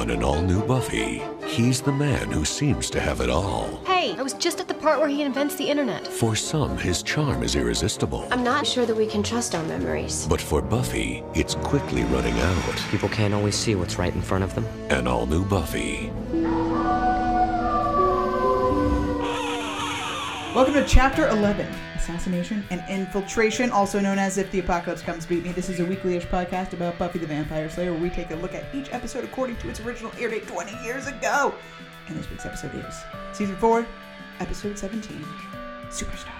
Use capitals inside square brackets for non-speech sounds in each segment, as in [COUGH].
On an all new Buffy, he's the man who seems to have it all. Hey, I was just at the part where he invents the internet. For some, his charm is irresistible. I'm not sure that we can trust our memories. But for Buffy, it's quickly running out. People can't always see what's right in front of them. An all new Buffy. Welcome to Chapter 11 Assassination and Infiltration, also known as If the Apocalypse Comes Beat Me. This is a weekly ish podcast about Buffy the Vampire Slayer where we take a look at each episode according to its original air date 20 years ago. And this week's episode is Season 4, Episode 17 Superstar.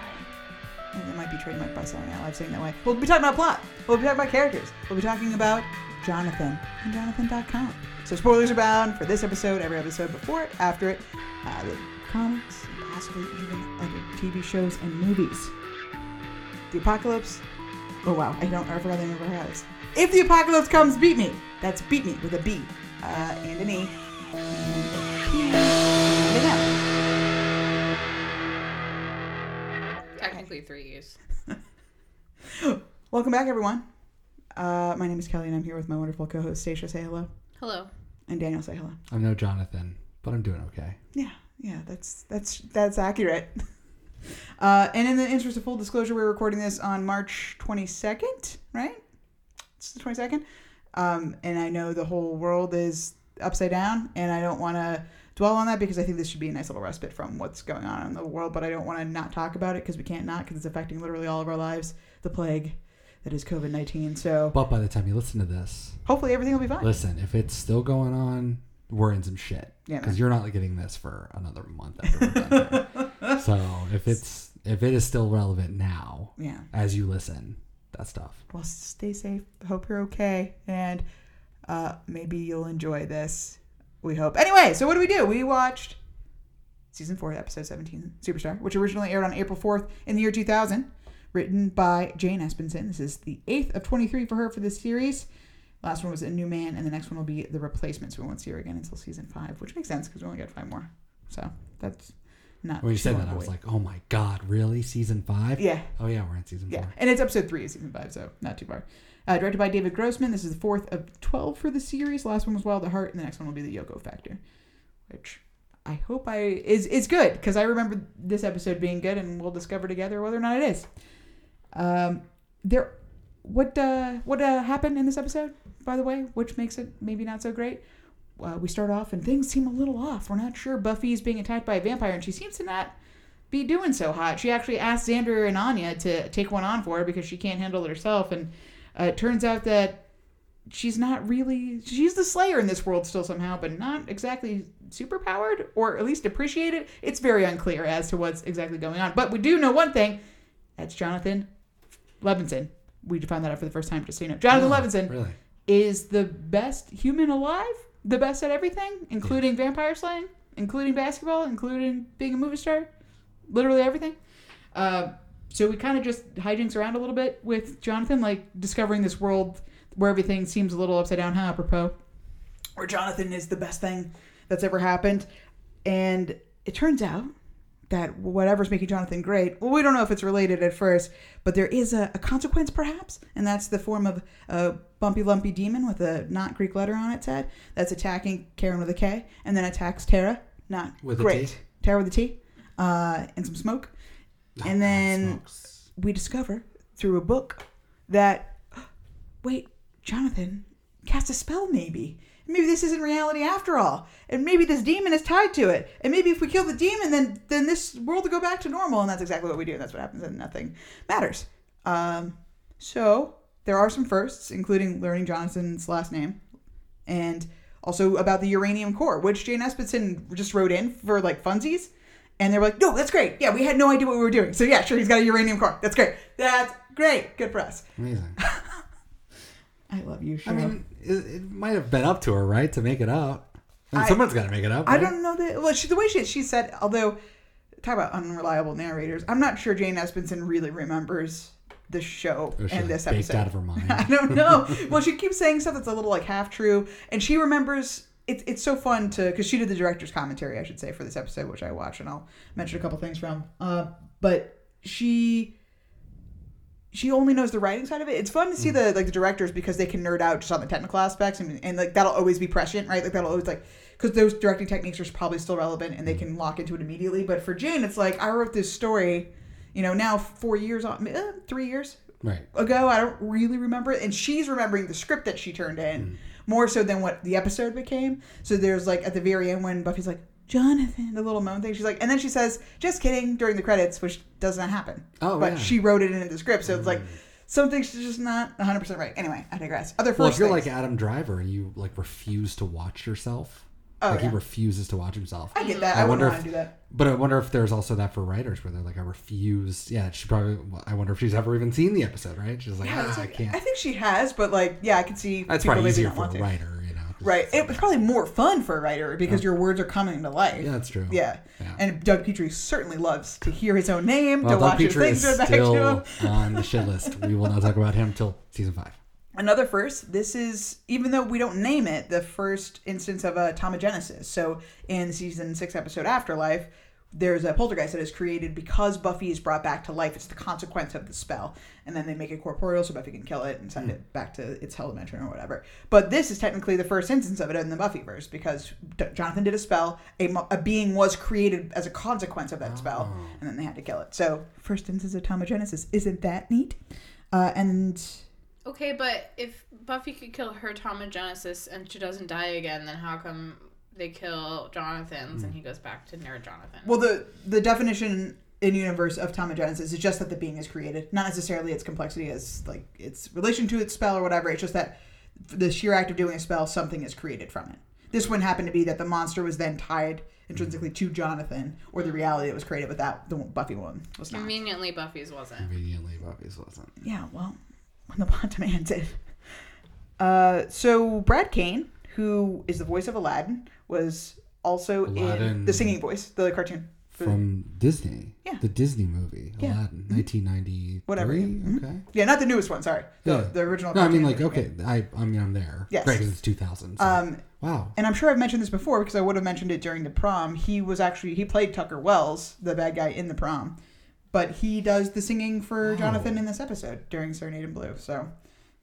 And might be trademarked by Saturday Night Live saying that way. We'll be talking about plot. We'll be talking about characters. We'll be talking about Jonathan and Jonathan.com. So spoilers are bound for this episode, every episode before it, after it, uh, the comics, possibly even other TV shows and movies. The apocalypse. Oh wow, I don't. I forgot the name of our house. If the apocalypse comes, beat me. That's beat me with a B uh, and an E. And a P and an M. Technically three E's. [LAUGHS] Welcome back, everyone. Uh, my name is Kelly, and I'm here with my wonderful co-host Stacia. Say hello, Hello. and Daniel. Say hello. I'm no Jonathan, but I'm doing okay. Yeah, yeah, that's that's that's accurate. [LAUGHS] Uh, and in the interest of full disclosure, we're recording this on March 22nd, right? It's the 22nd. Um, and I know the whole world is upside down, and I don't want to dwell on that because I think this should be a nice little respite from what's going on in the world. But I don't want to not talk about it because we can't not because it's affecting literally all of our lives. The plague that is COVID 19. So But by the time you listen to this, hopefully everything will be fine. listen, if it's still going on, we're in some shit. Yeah. Because you're not getting this for another month after we're done. [LAUGHS] so if it's if it is still relevant now, Yeah. as you listen, that's tough. well, stay safe. Hope you're okay, and uh, maybe you'll enjoy this. We hope. Anyway, so what do we do? We watched season four, episode seventeen, Superstar, which originally aired on April fourth in the year two thousand. Written by Jane Espenson. This is the eighth of twenty-three for her for this series. Last one was A New Man, and the next one will be The Replacements. We won't see her again until season five, which makes sense because we only got five more. So that's not. When you said that, I was like, oh my god, really? Season five? Yeah. Oh yeah, we're in season Yeah, four. and it's episode three of season five, so not too far. Uh, directed by David Grossman. This is the fourth of twelve for the series. Last one was Wild at Heart, and the next one will be the Yoko Factor, which I hope I is is good because I remember this episode being good, and we'll discover together whether or not it is. Um, there, what uh, what uh, happened in this episode, by the way, which makes it maybe not so great. Uh, we start off and things seem a little off. We're not sure Buffy's being attacked by a vampire, and she seems to not be doing so hot. She actually asked Xander and Anya to take one on for her because she can't handle it herself. And uh, it turns out that she's not really, she's the Slayer in this world still somehow, but not exactly super powered or at least appreciated. It's very unclear as to what's exactly going on. But we do know one thing that's Jonathan Levinson. We found that out for the first time, just so you know. Jonathan Oh, Levinson Really? is the best human alive, the best at everything, including vampire slaying, including basketball, including being a movie star, literally everything. Uh, so we kind of just hijinks around a little bit with Jonathan, like discovering this world where everything seems a little upside down, huh, apropos, where Jonathan is the best thing that's ever happened. And it turns out that whatever's making Jonathan great, well, we don't know if it's related at first, but there is a, a consequence perhaps, and that's the form of a bumpy, lumpy demon with a not Greek letter on its head that's attacking Karen with a K, and then attacks Tara, not With a great. T? Tara with a T, uh, and some smoke. And then we discover through a book that, [GASPS] wait, Jonathan cast a spell maybe. Maybe this isn't reality after all. And maybe this demon is tied to it. And maybe if we kill the demon, then then this world will go back to normal. And that's exactly what we do. And that's what happens, and nothing matters. Um, so there are some firsts, including learning Jonathan's last name, and also about the uranium core, which Jane Espenson just wrote in for like funsies. And they were like, no, that's great. Yeah, we had no idea what we were doing. So yeah, sure, he's got a uranium core. That's great. That's great. Good for us. Amazing. [LAUGHS] I love you, I mean, it, it might have been up to her, right, to make it up. I mean, I- someone's got to make it up. I don't know that. Well, she, the way she she said, although talk about unreliable narrators, I'm not sure Jane Espenson really remembers the show she, and this baked episode. out of her [LAUGHS] mind. I don't know. well, she keeps saying stuff that's a little like half true, and she remembers. It's it's so fun to because she did the director's commentary, I should say, for this episode, which I watched, and I'll mention a couple things from. Uh, but she she only knows the writing side of it. It's fun to see hmm. the like the directors because they can nerd out just on the technical aspects and, and like that'll always be prescient, right? Like that'll always like because those directing techniques are probably still relevant and they hmm. can lock into it immediately. But for Jane, it's like I wrote this story, you know, now four years on, eh, three years Right. ago. I don't really remember it, and she's remembering the script that she turned in hmm. more so than what the episode became. So there's like at the very end when Buffy's like. Jonathan, the little moan thing. She's like, and then she says, "Just kidding" during the credits, which doesn't happen. Oh, but yeah. Mm. she wrote it into the script, so it's like some things she's just not 100 percent right. Anyway, I digress. Other first Well, if you're things. like Adam Driver and you like refuse to watch yourself, Oh, like yeah. he refuses to watch himself. I get that. I I, wouldn't wonder want if- to do that. But I wonder if there's also that for writers where they're like, I refuse. Yeah, she probably. I wonder if she's ever even seen the episode, right? She's like, Yeah, ah, I like- can't. I think she has, but like, yeah, I can see That's people probably maybe easier not for want a to. writer, you know. 'cause Right. It was probably more fun for a writer because your words are coming to life. Yeah, that's true. Yeah. Yeah. And Doug Petrie certainly loves to hear his own name, well, to Doug watch his things is go back to him. still on the shit list. We will not talk about him till season five. Another first, this is, even though we don't name it, the first instance of uh, a Thaumogenesis. So in season six, episode Afterlife, there's a poltergeist that is created because Buffy is brought back to life. It's the consequence of the spell. And then they make it corporeal so Buffy can kill it and send it back to its hell dimension or whatever. But this is technically the first instance of it in the Buffyverse because D- Jonathan did a spell. A, a being was created as a consequence of that spell. And then they had to kill it. So, first instance of Thaumogenesis. Isn't that neat? Uh, and Okay, but if Buffy could kill her Thaumogenesis and she doesn't die again, then how come they kill Jonathan's and he goes back to Nerd Jonathan? Well, the the definition in universe of Thaumogenesis is just that the being is created, not necessarily its complexity as like its relation to its spell or whatever. It's just that the sheer act of doing a spell, something is created from it. This one happened to be that the monster was then tied intrinsically to Jonathan, or the reality that was created, but that the Buffy one was not. Conveniently, Buffy's wasn't. Conveniently, Buffy's wasn't. Yeah, well, when the plot [LAUGHS] demands it. Uh, so Brad Kane, who is the voice of Aladdin, was also in the singing voice, the cartoon. From Disney. Yeah. The Disney movie, Yeah. Aladdin, 1993. Whatever, yeah. Mhm. Okay. Yeah, not the newest one. Sorry, the, Yeah. the original. No, I mean, like, okay, I, I mean, I'm there. Yes. Right, because it's 2000. so- Um, wow. and I'm sure I've mentioned this before because I would have mentioned it during the prom. He was actually he played Tucker Wells, the bad guy in the prom, but he does the singing for Oh. Jonathan in this episode during Serenade in Blue. So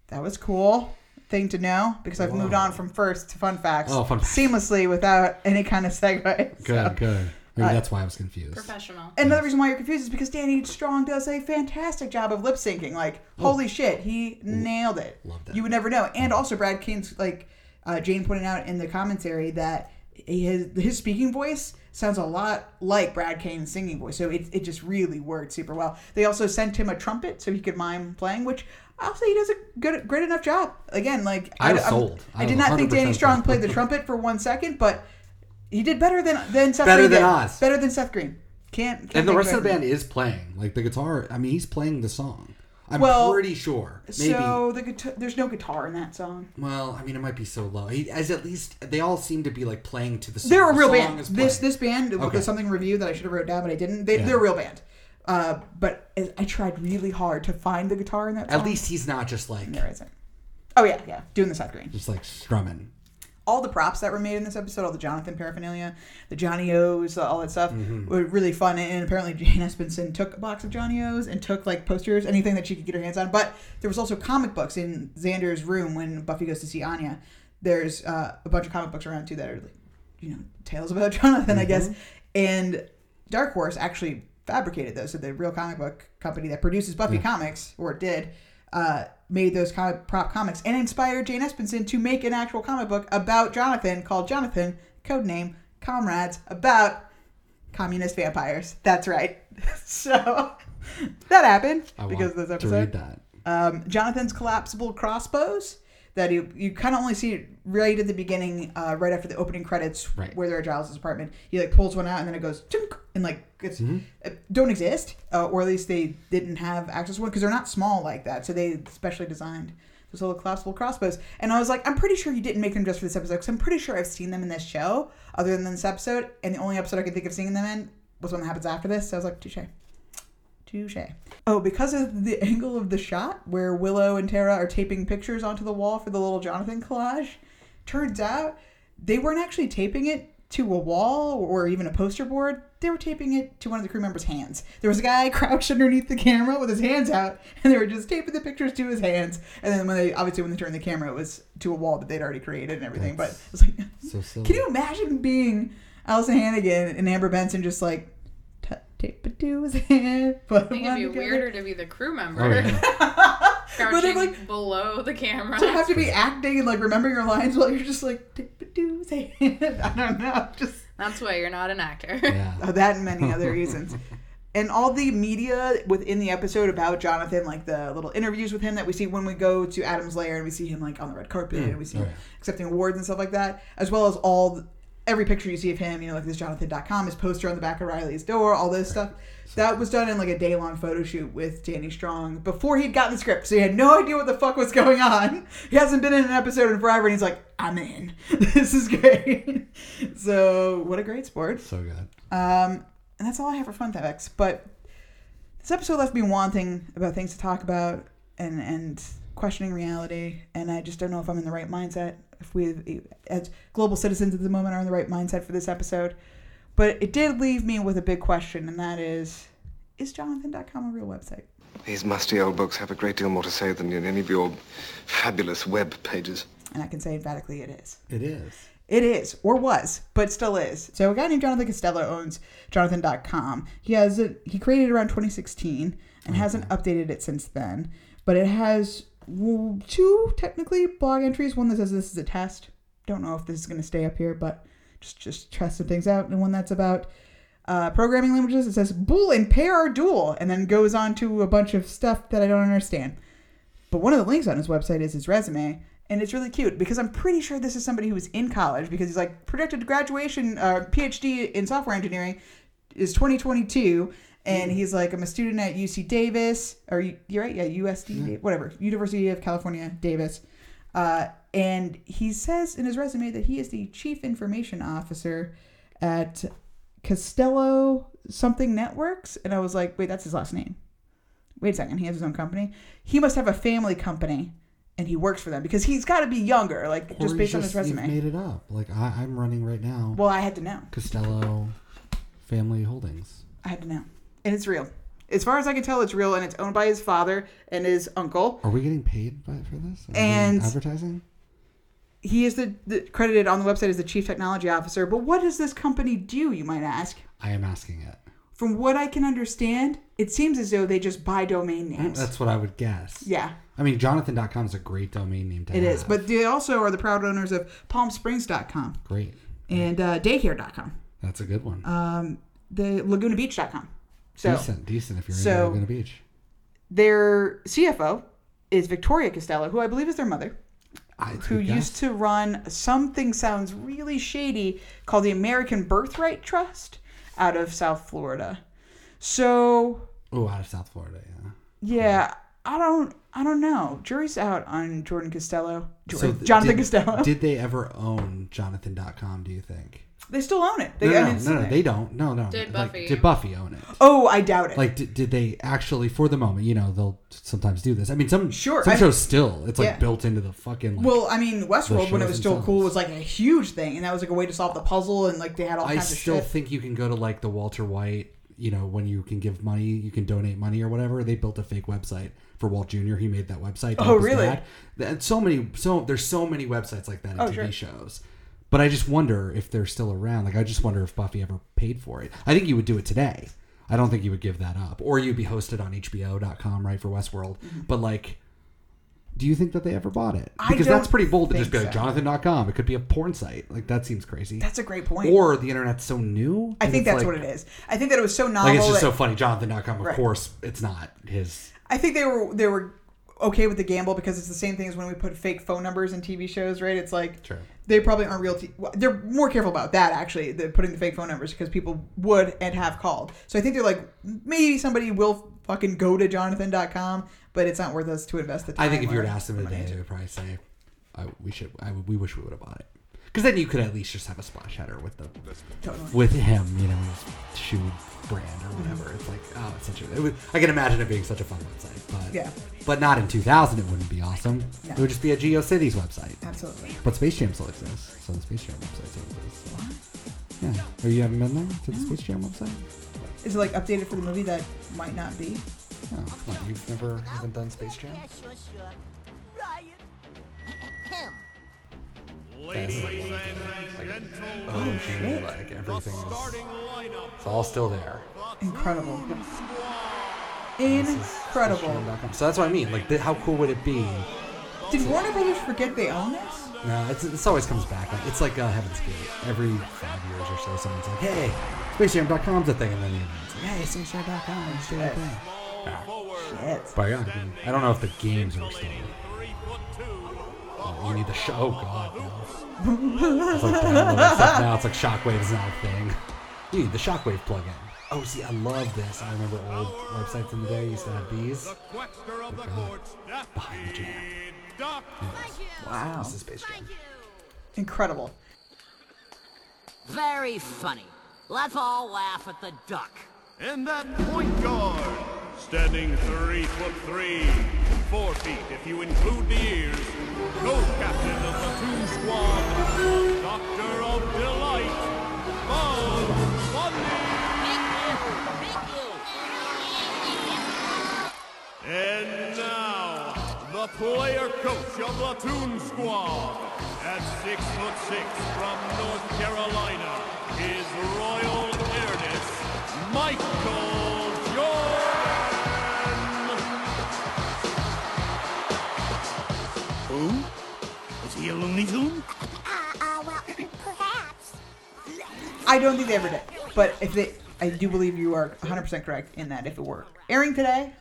that was cool thing to know because I've moved on from first to fun facts Oh, fun facts. seamlessly without any kind of segue. Good, [LAUGHS] So- good. Maybe Uh, that's why I was confused. Professional. Another reason why you're confused is because Danny Strong does a fantastic job of lip syncing. Like, holy shit, he nailed it. Love that. You would never know. And also, Brad Kane's like uh, Jane pointed out in the commentary that his his speaking voice sounds a lot like Brad Kane's singing voice. So it, it just really worked super well. They also sent him a trumpet so he could mime playing, which I'll say he does a good, great enough job. Again, like I was I'm- sold. I, I did not think Danny Strong played the trumpet for one second, but he did better than than Seth Better Green than did. Oz. Better than Seth Green. Can't, can't and the rest of the band is playing. Like the guitar, I mean, he's playing the song. I'm Well, pretty sure. Maybe. So the guitar, there's no guitar in that song. well, I mean, it might be so low. He, as at least they all seem to be like playing to the song. They're a real band. This this band Okay. was something review that I should have wrote down, but I didn't. They, Yeah. They're a real band. Uh, but I- I tried really hard to find the guitar in that. Song. At least he's not just like there isn't. Oh yeah, yeah, doing the Seth Green. just like strumming. all the props that were made in this episode, all the Jonathan paraphernalia, the Johnny O's, all that stuff, Mm-hmm. were really fun. And apparently, Jane Espenson took a box of Johnny O's and took like posters, anything that she could get her hands on. But there was also comic books in Xander's room when Buffy goes to see Anya. There's uh, a bunch of comic books around too that are, like, you know, tales about [LAUGHS] Jonathan, I guess. Mm-hmm. And Dark Horse actually fabricated those. So the real comic book company that produces Buffy comics, or it did, uh, made those comic prop comics and inspired Jane Espenson to make an actual comic book about Jonathan called Jonathan, codename Comrades, about communist vampires. That's right. [LAUGHS] so that happened I because of those episodes. to read that. Um, Jonathan's collapsible crossbows that you you kind of only see it right at the beginning, uh, right after the opening credits, Right. where they're at Giles' apartment. He like pulls one out and then it goes chunk, and like it's Mm-hmm. uh, don't exist, uh, or at least they didn't have access to one because they're not small like that. So they specially designed those little collapsible crossbows. And I was like, I'm pretty sure you didn't make them just for this episode because I'm pretty sure I've seen them in this show, other than this episode. And the only episode I can think of seeing them in was one that happens after this. So I was like, touche. Touche. Oh, because of the [LAUGHS] angle of the shot where Willow and Tara are taping pictures onto the wall for the little Jonathan collage, turns out they weren't actually taping it to a wall or even a poster board, they were taping it to one of the crew members' hands. There was a guy [LAUGHS] crouched underneath the camera with his hands out, and they were just taping the pictures to his hands. And then when they obviously when they turned the camera, it was to a wall that they'd already created and everything. but it was like, So silly. [LAUGHS] can you imagine being Alyson Hannigan and Amber Benson just like t- tape it to his hand? Put I think it'd be together? weirder to be the crew oh, member. Oh, yeah. [LAUGHS] [LAUGHS] But Crouching they're like below the camera. to have to be acting and like remembering your lines while you're just like tape it to his hand. I don't know, just. That's why you're not an actor. Yeah. [LAUGHS] Oh, that and many other reasons. And all the media within the episode about Jonathan, like the little interviews with him that we see when we go to Adam's lair and we see him like on the red carpet mm, and we see Oh, him accepting awards and stuff like that, as well as all the, every picture you see of him, you know, like this Jonathan.com, his poster on the back of Riley's door, all this stuff. That was done in like a day long photo shoot with Danny Strong before he'd gotten the script. So he had no idea what the fuck was going on. He hasn't been in an episode in forever and he's like, I'm in. [LAUGHS] This is great. [LAUGHS] so, what a great sport. So good. Um, and that's all I have for fun facts. But this episode left me wanting about things to talk about and and questioning reality. And I just don't know if I'm in the right mindset. If we, as global citizens at the moment, are in the right mindset for this episode. But it did leave me with a big question, and that is: Is Jonathan.com a real website? These musty old books have a great deal more to say than in any of your fabulous web pages. And I can say emphatically, it is. It is. It is, or was, but still is. So a guy named Jonathan Costello owns Jonathan.com. He has it. He created it around 2016 and mm-hmm. hasn't updated it since then. But it has w- two technically blog entries. One that says this is a test. Don't know if this is going to stay up here, but just just testing things out. And one that's about uh, programming languages. It says bool and pair are dual, and then goes on to a bunch of stuff that I don't understand. But one of the links on his website is his resume, and it's really cute because I'm pretty sure this is somebody who was in college because he's like projected graduation, uh, PhD in software engineering is 2022, and he's like I'm a student at UC Davis or you- you're right, yeah, USD, whatever, University of California Davis. Uh, and he says in his resume that he is the chief information officer at Costello something networks, and I was like, wait, that's his last name wait a second, he has his own company. He must have a family company, and he works for them because he's got to be younger, like Or just based on his resume. made it up. Like I, I'm running right now. Well, I had to know. Costello Family Holdings. I had to know, and it's real. As far as I can tell, it's real, and it's owned by his father and his uncle. Are we getting paid by, for this? Are And- advertising? He is the, the credited on the website as the chief technology officer. But what does this company do? You might ask. I am asking it. From what I can understand, it seems as though they just buy domain names. That's what I would guess. yeah, I mean, Jonathan.com is a great domain name to it have. is. But they also are the proud owners of PalmSprings.com great. and uh, Daycare.com, That's a good one. um, the LagunaBeach.com. So decent, decent. If you're so- in Laguna Beach, their CFO is Victoria Costello, who I believe is their mother, I, who used to run something sounds really shady called the American Birthright Trust out of South Florida. So Oh, out of South Florida. Yeah. yeah, I don't I don't know. Jury's out on Jordan Costello. Jordan, th- Jonathan did, Costello. Did they ever own Jonathan.com? Do you think? They still own it. They, No, I no, mean, no, it's no, in they don't. No, no. Did like, Buffy. Did Buffy own it? Oh, I doubt it. Like, did, did they actually, for the moment, you know, they'll sometimes do this. I mean, some Sure, some I- shows still, it's like Yeah. built into the fucking. Like, well, I mean, Westworld when it was still themselves. cool was like a huge thing, and that was like a way to solve the puzzle, and like they had all I kinds of still shit. think you can go to like the Walter White, you know, when you can give money, you can donate money or whatever. They built a fake website for Walt Jr. He made that website. to Oh, really? dad. And so many, so there's so many websites like that in Oh, TV sure. shows. But I just wonder if they're still around. Like, I just wonder if Buffy ever paid for it. I think you would do it today. I don't think you would give that up, or you'd be hosted on HBO.com, right, for Westworld. Mm-hmm. But like. Do you think that they ever bought it? Because that's pretty bold to just be like so. Jonathan.com. It could be a porn site. Like that seems crazy. That's a great point. Or the internet's so new. I think that's like- what it is. I think that it was so novel. Like it's just that- so funny. Jonathan.com, of Right. course, it's not his. I think they were they were okay with the gamble because it's the same thing as when we put fake phone numbers in TV shows, right? It's like True. They probably aren't real. T- they're more careful about that actually, than putting the fake phone numbers because people would and have called. So I think they're like maybe somebody will fucking go to Jonathan.com, but it's not worth us to invest the time. I think if you were to ask them today, they would probably say, I, "We should. I, we wish we would have bought it." Because then you could at least just have a splash header with the Totally. with him, you know, his shoe brand or whatever. Mm-hmm. It's like, oh, it's such a. It would, I can imagine it being such a fun website, but Yeah. but not in 2000. It wouldn't be awesome. No. It would just be a GeoCities website. Absolutely. But Space Jam still exists, so the Space Jam website still exists. Yeah. Oh, you haven't been there to the Space Jam website? Is it like updated for the movie that might not be? No, come on, you've never haven't done Space Jam. [CLEARS THROAT] That's like, like OG, like everything is. It's all still there. Incredible. Incredible. So that's what I mean. Like, th- how cool would it be? Did Warner Brothers forget they own this? No, it's, it's always comes back. Like, it's like uh, Heaven's Gate. Every five years or so, someone's like, "Hey, SpaceJam.com's a thing," and then the internet's like, "Hey, SpaceJam.com, let's do a thing." Shit. But yeah, I, mean, I don't know if the games are still. You need the show. Oh God, no. It's like downloading stuff now. It's like Shockwave's not a thing. You need the Shockwave plugin. Oh, see, I love this. I remember old websites in the day used to have these. Behind the jam. Wow. This is Space Jam. Incredible. Very funny. Let's all laugh at the duck. And that point guard, standing three foot three, four feet if you include the ears, co-captain of the Toon Squad, Doctor of Delight, Bugs Bunny. Thank you. Thank you. And now, the player coach of the Toon Squad, at six foot six from North Carolina, is Royal Airness, Michael Is a Looney Tune? Uh, well, perhaps. I don't think they ever did. But if they, I do believe you are 100% correct in that if it were airing today,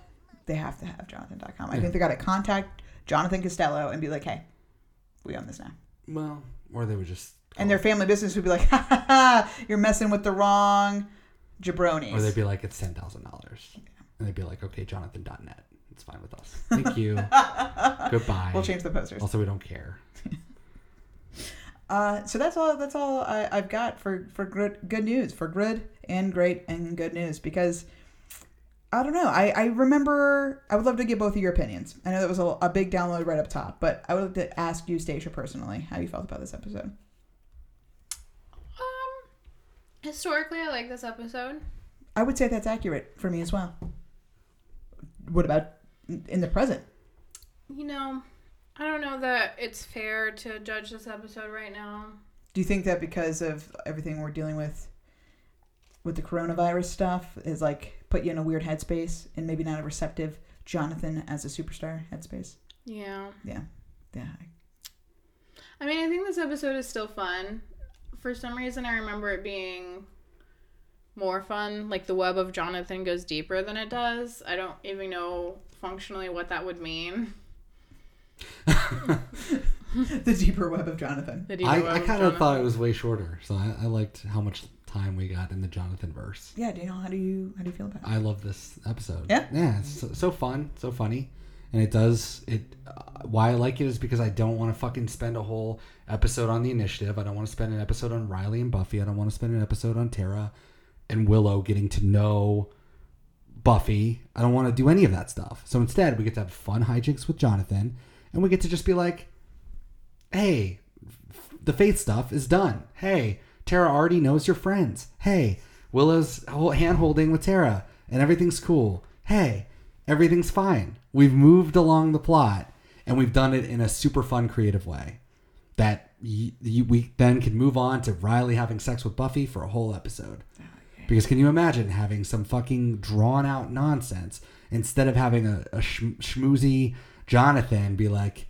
they have to have Jonathan.com. I think they got to contact Jonathan Costello and be like, hey, we own this now. Well, or they would just. And their family business would be like, [LAUGHS] ha ha ha, you're messing with the wrong jabronis. Or they'd be like, it's ten thousand dollars, and they'd be like, okay, Jonathan.net, it's fine with us. Thank you. [LAUGHS] Goodbye. We'll change the posters. Also, we don't care. [LAUGHS] Uh, so that's all. That's all I, I've got for for good good news for good and great and good news because I don't know. I I remember I would love to get both of your opinions. I know that was a, a big download right up top, but I would like to ask you, Stacia, personally, how you felt about this episode. Um, historically, I like this episode. I would say that's accurate for me as well. What about in the present? You know, I don't know that it's fair to judge this episode right now. Do you think that because of everything we're dealing with with the coronavirus stuff is like put you in a weird headspace and maybe not a receptive Jonathan as a superstar headspace? Yeah. Yeah. Yeah. I mean, I think this episode is still fun. For some reason, I remember it being more fun. Like the web of Jonathan goes deeper than it does. I don't even know functionally what that would mean. [LAUGHS] the deeper web of Jonathan. Deeper I, I kind of thought it was way shorter, so I, I liked how much time we got in the Jonathan verse. Yeah, Daniel, how do you how do you feel about it? I love this episode. Yeah? yeah, it's so, so fun, so funny, and it does it. Uh, why I like it is because I don't want to fucking spend a whole episode on the initiative. I don't want to spend an episode on Riley and Buffy. I don't want to spend an episode on Tara and Willow getting to know Buffy. I don't want to do any of that stuff. So instead, we get to have fun hijinks with Jonathan, and we get to just be like, "Hey, the faith stuff is done. Hey, Tara already knows your friends. Hey, Willow's hand holding with Tara, and everything's cool. Hey, everything's fine. We've moved along the plot, and we've done it in a super fun, creative way. That we then can move on to Riley having sex with Buffy for a whole episode. Oh, Because can you imagine having some fucking drawn out nonsense instead of having a, a sh- schmoozy Jonathan be like,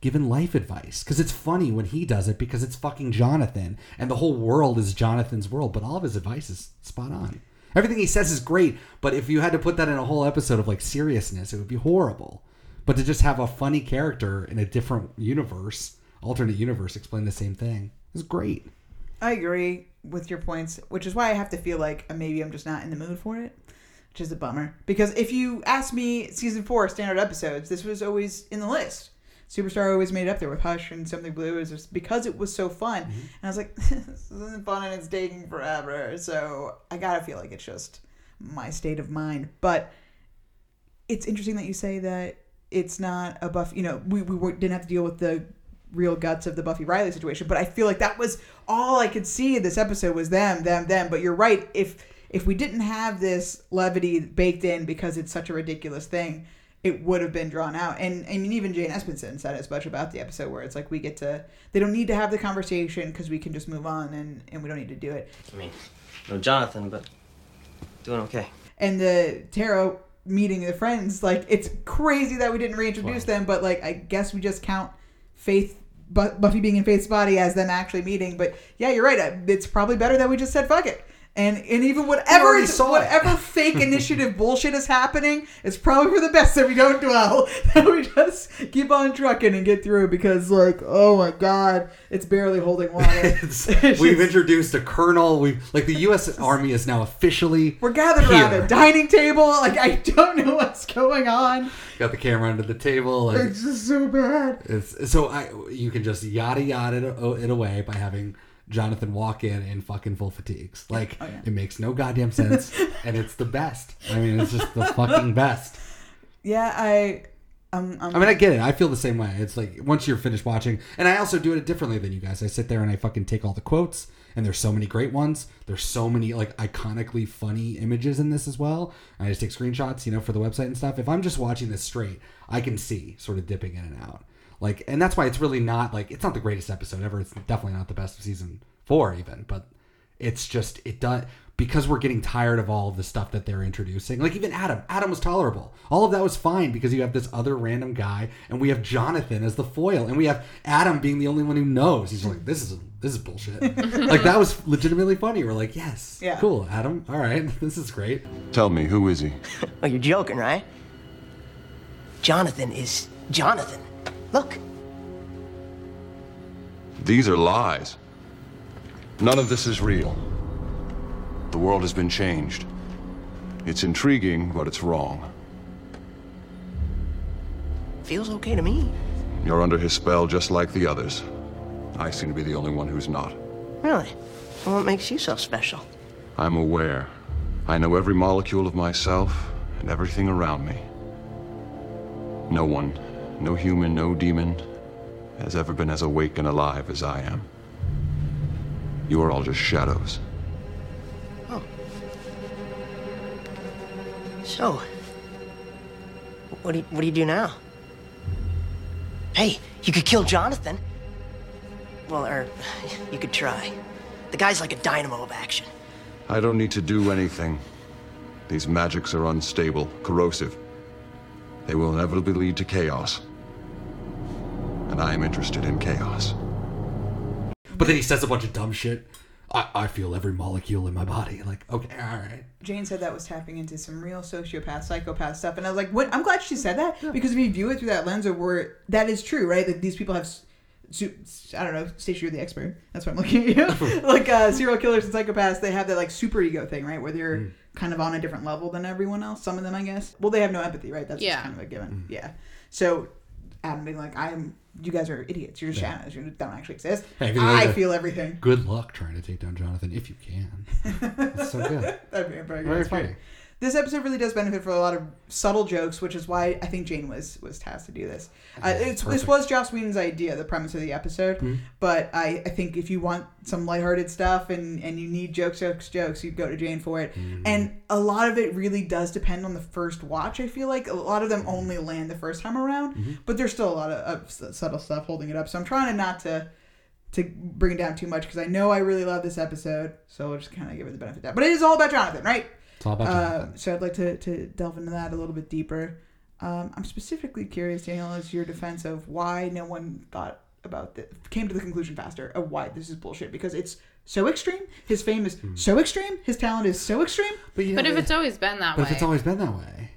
giving life advice because it's funny when he does it because it's fucking Jonathan and the whole world is Jonathan's world, but all of his advice is spot on. Everything he says is great, but if you had to put that in a whole episode of like seriousness, it would be horrible. But to just have a funny character in a different universe, alternate universe, explain the same thing is great. I agree with your points, which is why I have to feel like maybe I'm just not in the mood for it, which is a bummer. Because if you ask me season four standard episodes, this was always in the list. Superstar always made it up there with Hush and Something Blue is just because it was so fun. Mm-hmm. And I was like, [LAUGHS] this isn't fun and it's taking forever. So I gotta feel like it's just my state of mind. But it's interesting that you say that it's not a buff. You know, we we didn't have to deal with the real guts of the Buffy Riley situation, but I feel like that was all I could see in this episode was them, them, them. But you're right. If if we didn't have this levity baked in because it's such a ridiculous thing, it would have been drawn out. And I mean, even Jane Espenson said as much about the episode where it's like we get to they don't need to have the conversation because we can just move on and and we don't need to do it. I mean, no Jonathan, but doing okay. and the Tara meeting the friends like it's crazy that we didn't reintroduce them but like i guess we just count faith buffy being in faith's body as them actually meeting but yeah you're right it's probably better that we just said fuck it and and even whatever whatever [LAUGHS] fake initiative bullshit is happening it's probably for the best that we don't dwell [LAUGHS] that we just keep on trucking and get through because like oh my god it's barely holding water [LAUGHS] It's- It's we've just- introduced a colonel. We like the U.S. Army is now officially. we're gathered around here. a dining table like i don't know what's going on Got the camera under the table. Like, It's just so bad. It's so I you can just yada yada it, oh, it away by having Jonathan walk in in fucking full fatigues. Like Oh, yeah. it makes no goddamn sense, [LAUGHS] and it's the best. I mean, it's just the fucking best. Yeah, I. Um, um, I mean, I get it. I feel the same way. It's like once you're finished watching, and I also do it differently than you guys. I sit there and I fucking take all the quotes, and there's so many great ones. There's so many like iconically funny images in this as well. And I just take screenshots, you know, for the website and stuff. If I'm just watching this straight, I can see sort of dipping in and out. Like, and that's why it's really not like it's not the greatest episode ever. It's definitely not the best of season four, even. But it's just it does because we're getting tired of all of the stuff that they're introducing. Like even Adam, Adam was tolerable. All of that was fine because you have this other random guy, and we have Jonathan as the foil, and we have Adam being the only one who knows. He's like, this is this is bullshit. [LAUGHS] like that was legitimately funny. We're like, yes, Yeah. cool, Adam. All right, [LAUGHS] this is great. Tell me, who is he? Oh, you're joking, right? Jonathan is Jonathan. Look. These are lies. None of this is real. The world has been changed. It's intriguing, but it's wrong. Feels okay to me. You're under his spell just like the others. I seem to be the only one who's not. Really? And what makes you so special? I'm aware. I know every molecule of myself and everything around me. No one, no human, no demon, has ever been as awake and alive as I am. You are all just shadows. Oh. So, what do you, what do you do now? Hey, you could kill Jonathan. Well, or you could try. The guy's like a dynamo of action. I don't need to do anything. These magics are unstable, corrosive. They will inevitably lead to chaos. And I am interested in chaos. But then he says a bunch of dumb shit. I, I feel every molecule in my body. Like, okay, all right. Jane said that was tapping into some real sociopath, psychopath stuff, and I was like, "What?" I'm glad she said that because if you view it through that lens of where that is true, right? Like these people have, s- su- I don't know, Stacey, you're the expert. That's why I'm looking at you. [LAUGHS] like uh, serial killers and psychopaths, they have that like super ego thing, right? Where they're kind of on a different level than everyone else. Some of them, I guess. Well, they have no empathy, right? That's Yeah. just kind of a given. Yeah. So Adam being like, "I'm," you guys are idiots. You're just Yeah. shadows. You don't actually exist. Hey, feel everything. Good luck trying to take down Jonathan if you can. It's so good. [LAUGHS] That'd be very good. Very funny. This episode really does benefit from a lot of subtle jokes, which is why I think Jane was was tasked to do this. Uh, it's, this was Joss Whedon's idea, the premise of the episode. Mhm. But I, I think if you want some lighthearted stuff and, and you need jokes, jokes, jokes, you go to Jane for it. And a lot of it really does depend on the first watch. I feel like a lot of them only land the first time around, but there's still a lot of, of subtle stuff holding it up. So I'm trying to not to to bring it down too much because I know I really love this episode. So I'll just kind of give it the benefit of that. But it is all about Jonathan, right? It's all about Uh, so I'd like to, to delve into that a little bit deeper. Um, I'm specifically curious, Daniel, as your defense of why no one thought about this, came to the conclusion faster of why this is bullshit because it's so extreme. His fame is Hmm. so extreme. His talent is so extreme. But, you But if it's always been that But way, if it's always been that way.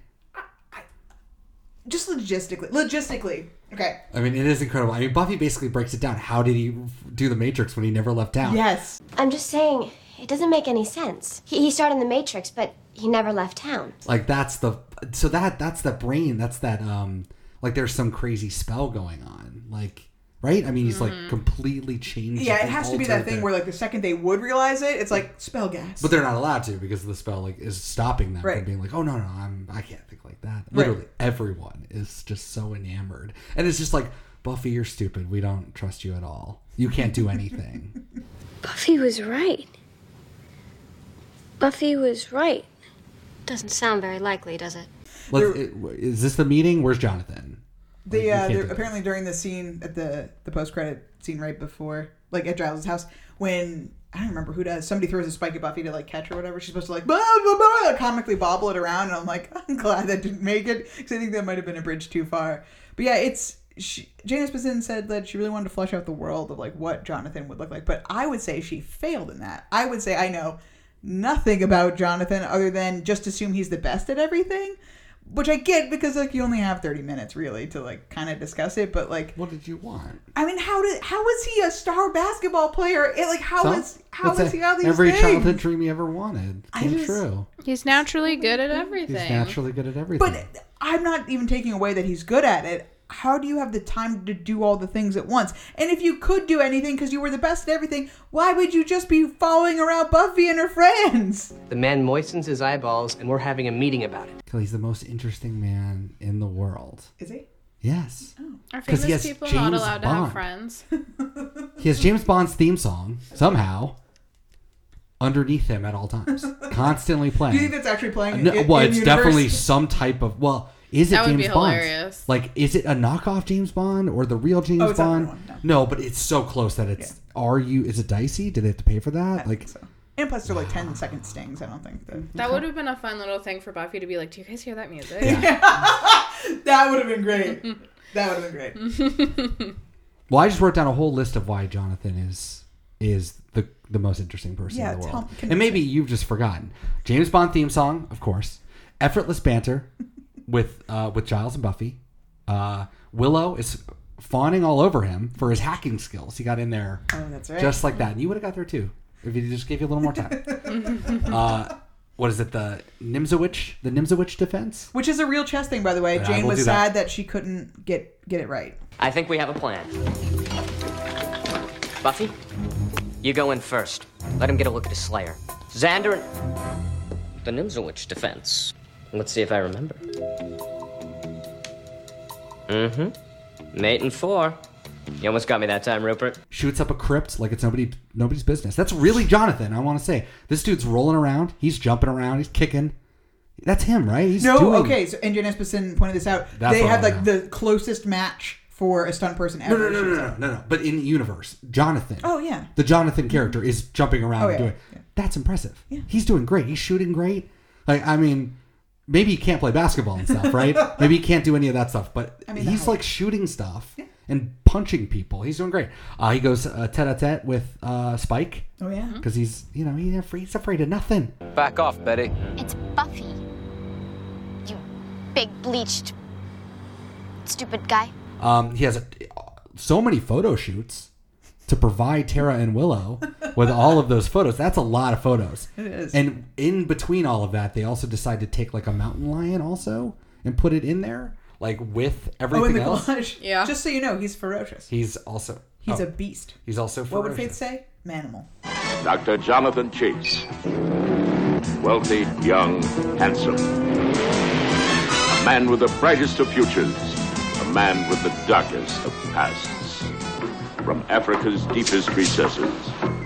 just logistically, logistically, okay. I mean, it is incredible. I mean, Buffy basically breaks it down. How did he do the Matrix when he never left town? Yes. I'm just saying, it doesn't make any sense. He, he started in the Matrix, but he never left town. Like that's the so that that's the brain. That's that um like there's some crazy spell going on. Like, right? I mean, he's like completely changed. Yeah, it has to be that thing their- where like the second they would realize it, it's like spell gas. But they're not allowed to because the spell like is stopping them Right. from being like, oh no no I'm I can't think like that. Right. Literally everyone is just so enamored, and it's just like Buffy, you're stupid. We don't trust you at all. You can't do anything. [LAUGHS] Buffy was right. Buffy was right. Doesn't sound very likely, does it? Let's, it, is this the meeting? Where's Jonathan? They Like, uh, they're do that. apparently during the scene at the the post credit scene right before, like at Giles' house, when I don't remember who does somebody throws a spike at Buffy to like catch her or whatever. She's supposed to like blah, blah, blah, comically bobble it around, and I'm like, [LAUGHS] I'm glad that didn't make it because I think that might have been a bridge too far. But yeah, it's she, Jane Espenson said that she really wanted to flesh out the world of like what Jonathan would look like, but I would say she failed in that. I would say I know nothing about Jonathan other than just assume he's the best at everything. Which I get because like you only have thirty minutes really to like kind of discuss it, but like what did you want? I mean, how did how is he a star basketball player? It, like how So, is how let's is say he all these every things? childhood dream he ever wanted I came just- true. He's naturally good at everything. He's naturally good at everything. But I'm not even taking away that he's good at it. How do you have the time to do all the things at once? And if you could do anything because you were the best at everything, why would you just be following around Buffy and her friends? The man moistens his eyeballs, and we're having a meeting about it. Because he's the most interesting man in the world. Is he? Yes. Oh. Are 'Cause famous he has people not James allowed to have friends? [LAUGHS] He has James Bond's theme song somehow underneath him at all times, [LAUGHS] constantly playing. Do you think that's actually playing? Uh, no, in, well, in it's universe? definitely some type of. Well, is it That would James be Bond? hilarious. Like, is it a knockoff James Bond or the real James Oh, it's not the Bond? no. no. but it's so close that it's. Are you? Is it dicey? Did they have to pay for that? Like, And plus, they're like 10 second stings. I don't think that. That would have been a fun little thing for Buffy to be like, "Do you guys hear that music?" [LAUGHS] that would have been great. [LAUGHS] That would have been great. [LAUGHS] well, I just wrote down a whole list of why Jonathan is is the the most interesting person Yeah, in the world. can and maybe you've just forgotten James Bond theme song, of course. Effortless banter with uh, with Giles and Buffy. Uh, Willow is fawning all over him for his hacking skills. He got in there Oh, that's right. just like that, and you would have got there too if he just gave you a little more time. [LAUGHS] uh, what is it? The Nimzowitsch, the Nimzowitsch defense. Which is a real chess thing, by the way. Yeah, Jane was do that. sad that she couldn't get get it right. I think we have a plan. Buffy, you go in first. Let him get a look at his Slayer. Xander and... The Nimzowitsch defense. Let's see if I remember. Mm-hmm. Mate and four. You almost got me that time, Rupert. shoots up a crypt like it's nobody nobody's business. That's really Jonathan. I want to say this dude's rolling around. He's jumping around. He's kicking. That's him, right? He's no, doing- okay. So, and Jen pointed this out. That's they what had I like the closest match for a stunt person No, ever. no, no, no, no, no, no. But in the universe, Jonathan. Oh, yeah. The Jonathan character is jumping around Oh, and yeah, doing. That's impressive. Yeah. He's doing great. He's shooting great. Like I mean, maybe he can't play basketball and stuff, right? [LAUGHS] maybe he can't do any of that stuff. But I mean, he's like shooting stuff and punching people. He's doing great. Uh, he goes uh, tete a tete with uh, Spike. Oh, yeah? because he's you know he's afraid, he's afraid of nothing. Back off, Betty. It's Buffy. You big bleached stupid guy. Um, he has a, so many photo shoots to provide Tara and Willow with all of those photos. That's a lot of photos. [LAUGHS] It is. And in between all of that, they also decide to take like a mountain lion also and put it in there, like with everything Oh, in everything the else. collage. Yeah. Just so you know, he's ferocious. He's also He's oh, a beast. He's also What would ferocious. Faith say? Manimal. Dr. Jonathan Chase. Wealthy, young, handsome. A man with the brightest of futures. A man with the darkest of pasts. From Africa's deepest recesses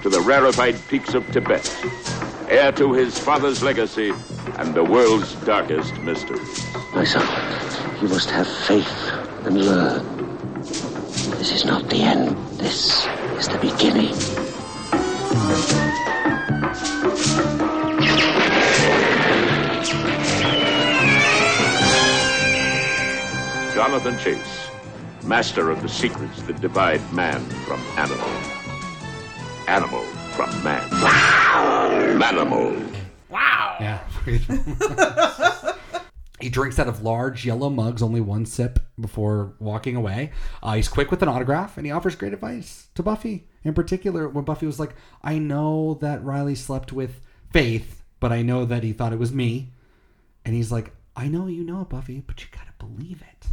to the rarefied peaks of Tibet. Heir to his father's legacy and the world's darkest mysteries. My son, you must have faith and learn. This is not the end. This is the beginning. Jonathan Chase, master of the secrets that divide man from animal. Animal from man. Manimal. Wow. Yeah. he drinks out of large yellow mugs, only one sip before walking away. Uh, he's quick with an autograph, and he offers great advice to Buffy. In particular, when Buffy was like, "I know that Riley slept with Faith, but I know that he thought it was me," and he's like, "I know you know it, Buffy, but you gotta believe it."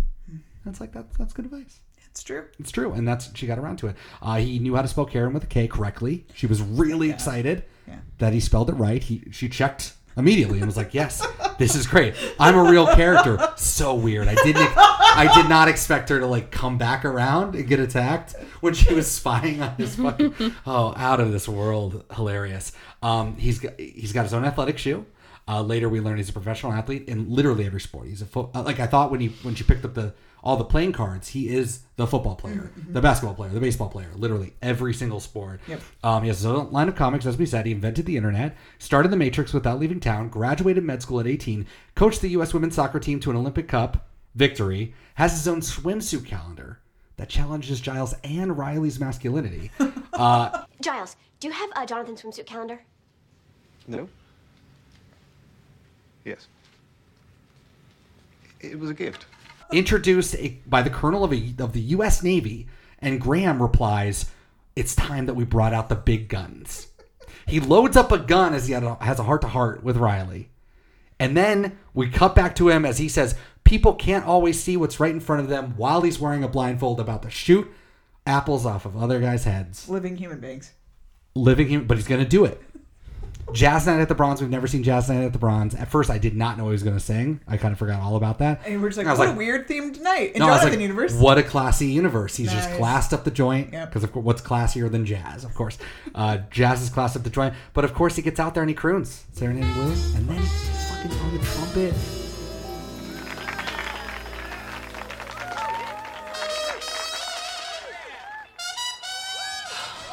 And it's like that's that's good advice. It's true. It's true, and that's she got around to it. Uh, he knew how to spell Karen with a K correctly. She was really excited Yeah. that he spelled it right. He she checked immediately and was like, "Yes, this is great. I'm a real character." So weird. I didn't. I did not expect her to like come back around and get attacked when she was spying on his fucking. Oh, out of this world, hilarious. Um, he's got he's got his own athletic shoe. Uh, later, we learn he's a professional athlete in literally every sport. He's a fo- uh, like I thought when he when she picked up the all the playing cards, he is the football player, the basketball player, the baseball player, literally every single sport. Yep. Um, he has his own line of comics, as we said. He invented the internet, started the Matrix without leaving town, graduated med school at 18, coached the U.S. women's soccer team to an Olympic Cup victory, has his own swimsuit calendar that challenges Giles and Riley's masculinity. [LAUGHS] Uh, Giles, do you have a Jonathan swimsuit calendar? No? Yes. It was a gift. Introduced a, by the colonel of, a, of the U.S. Navy, and Graham replies, "It's time that we brought out the big guns." He loads up a gun as he a- has a heart to heart with Riley, and then we cut back to him as he says, "People can't always see what's right in front of them while he's wearing a blindfold, about to shoot apples off of other guys' heads." Living human beings. living him, but he's going to do it. Jazz Night at the Bronze. We've never seen Jazz Night at the Bronze. At first, I did not know he was going to sing. I kind of forgot all about that. And we're just like, what like, a weird themed night in no, Jonathan like, universe. What a classy universe. He's just classed up the joint. Because of what's classier than jazz? Of course, uh, jazz is classed up the joint. But of course, he gets out there and he croons Serenade in Blue, and then fucking on the trumpet.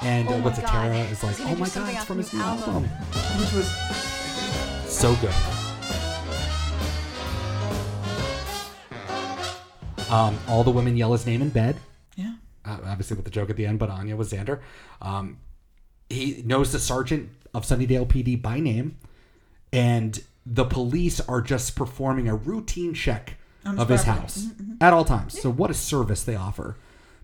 And uh, Oh my what's it? God. Tara is like, oh my god, it's from his his new album." album. Which was So good. Um, all the women yell his name in bed. Yeah. Uh, obviously with the joke at the end, but Anya was Xander. Um, he knows the sergeant of Sunnydale PD by name, and the police are just performing a routine check his of his property. house Mhm, mhm. at all times. So what a service they offer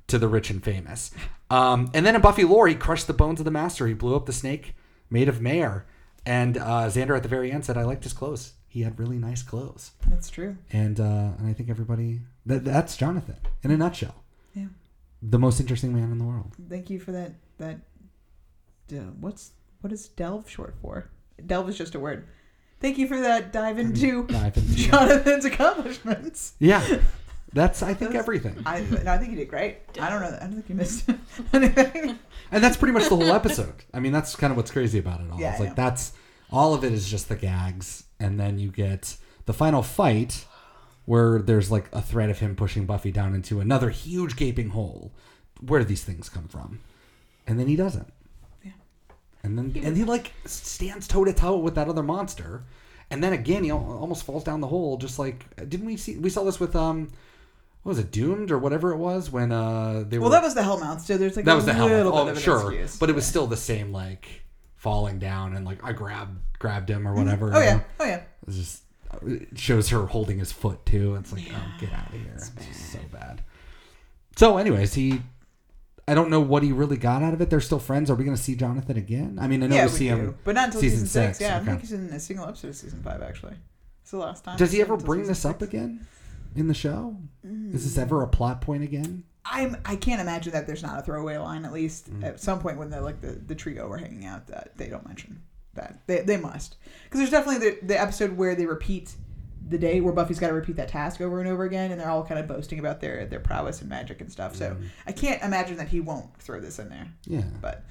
to the rich and famous. Um, and then in Buffy lore, he crushed the bones of the master. He blew up the snake made of Mayor. And uh, Xander at the very end said, "I liked his clothes. He had really nice clothes." That's true. And uh, and I think everybody that that's Jonathan in a nutshell. Yeah. The most interesting man in the world. Thank you for that. That. Uh, what's what is delve short for? Delve is just a word. Thank you for that dive into Dive into- [LAUGHS] Jonathan's accomplishments. Yeah. That's I think everything. I, no, I think you did great. I don't know. I don't think you missed [LAUGHS] anything. And that's pretty much the whole episode. I mean, that's kind of what's crazy about it all. Yeah, it's I like know. that's all of it is just the gags, and then you get the final fight where there's like a threat of him pushing Buffy down into another huge gaping hole. Where do these things come from? And then he doesn't. Yeah. And then and he like stands toe to toe with that other monster, and then again he almost falls down the hole. Just like didn't we see? We saw this with um. Was it doomed or whatever it was when uh they were Well, that was the Hellmouth. So there's like that was the bit Oh, sure, but it was still the same like falling down and like I grabbed grabbed him or whatever. Oh yeah. know? Oh yeah. It just it shows her holding his foot too. It's like, oh, get out of here! It's so bad. So, anyways, he. I don't know what he really got out of it. They're still friends. Are we going to see Jonathan again? I mean, I know yeah, we see do. him, but not until season, six. Yeah, I think he's in a single episode of season five. Actually, it's the last time. Does he ever bring season this up six. again in the show? Is this ever a plot point again? I'm. I can't imagine that there's not a throwaway line at least Mm. at some point when the like the, the trio were hanging out that they don't mention that they they must because there's definitely the the episode where they repeat the day where Buffy's got to repeat that task over and over again and they're all kind of boasting about their their prowess and magic and stuff. So I can't imagine that he won't throw this in there. Mm. Yeah. but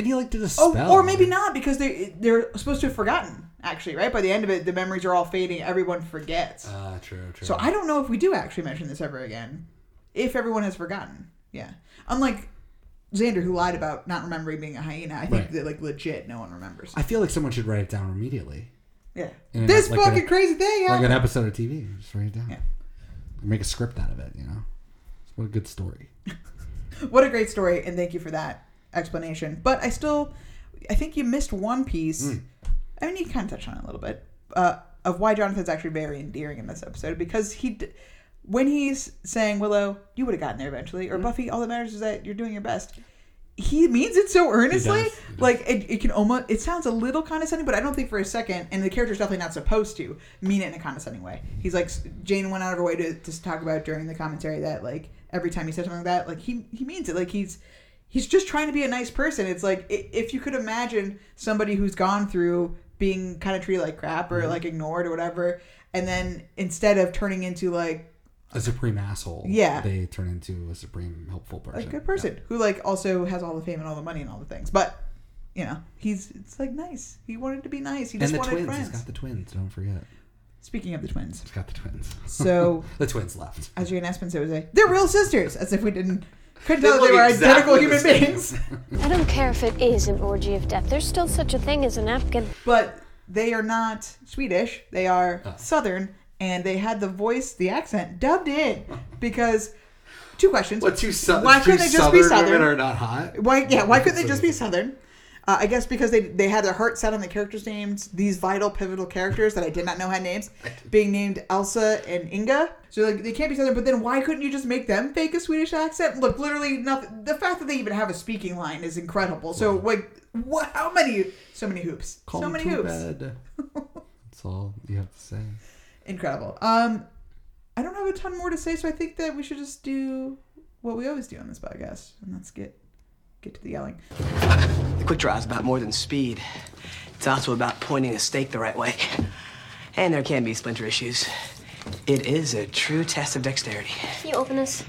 And he like did a Oh, or maybe not because they they're supposed to have forgotten. Actually, right by the end of it, the memories are all fading. Everyone forgets. Ah, true, true. So I don't know if we do actually mention this ever again. If everyone has forgotten, yeah. Unlike Xander, who lied about not remembering being a hyena, I think Right. that like legit, no one remembers. I feel like someone should write it down immediately. Yeah. In an- This like fucking a- crazy thing. Like an episode of TV. Just write it down. Yeah. Make a script out of it, you know? What a good story. [LAUGHS] What a great story, and thank you for that explanation. But I still, I think you missed one piece. Mm. I mean, you kind of touched on it a little bit uh, of why Jonathan's actually very endearing in this episode because he, d- when he's saying Willow, you would have gotten there eventually, or Mm. Buffy, all that matters is that you're doing your best. he means it so earnestly. Like it, it can almost it sounds a little condescending, but I don't think for a second, and the character's definitely not supposed to mean it in a condescending way. He's like Jane went out of her way to, to talk about during the commentary that like every time he says something like that, like he he means it. Like he's he's just trying to be a nice person. It's like if you could imagine somebody who's gone through being kind of treated like crap or Mhm. like ignored or whatever, and then instead of turning into like A supreme asshole. Yeah. They turn into a supreme helpful person. a good person who like also has all the fame and all the money and all the things. But you know, he's it's like nice. He wanted to be nice. He and just the wanted twins. friends. He's got the twins. Don't forget. Speaking of the twins, He's got the twins. So- [LAUGHS] the twins left. as Jane Espen said, they're real sisters, as if we didn't couldn't tell that they were exactly identical the human same. beings. [LAUGHS] I don't care if it is an orgy of death. There's still such a thing as a napkin. but they are not Swedish. They are Oh. Southern, and they had the voice, the accent dubbed in because. Two questions. What two, sou- Why couldn't they just be Southern Southern? women are not hot? Why? Yeah. Why couldn't they just be Southern? Uh, I guess because they they had their heart set on the characters' names. These vital, pivotal characters that I did not know had names, being named Elsa and Inga. So like they can't be Southern. But then why couldn't you just make them fake a Swedish accent? Look, literally nothing. The fact that they even have a speaking line is incredible. So like, what? How many? So many hoops. Call so many hoops. [LAUGHS] That's all you have to say. Incredible. Um, I don't have a ton more to say, so I think that we should just do what we always do on this podcast, and let's get get to the yelling. The quick draw is about more than speed. It's also about pointing a stake the right way. And there can be splinter issues. It is a true test of dexterity. Can you open this?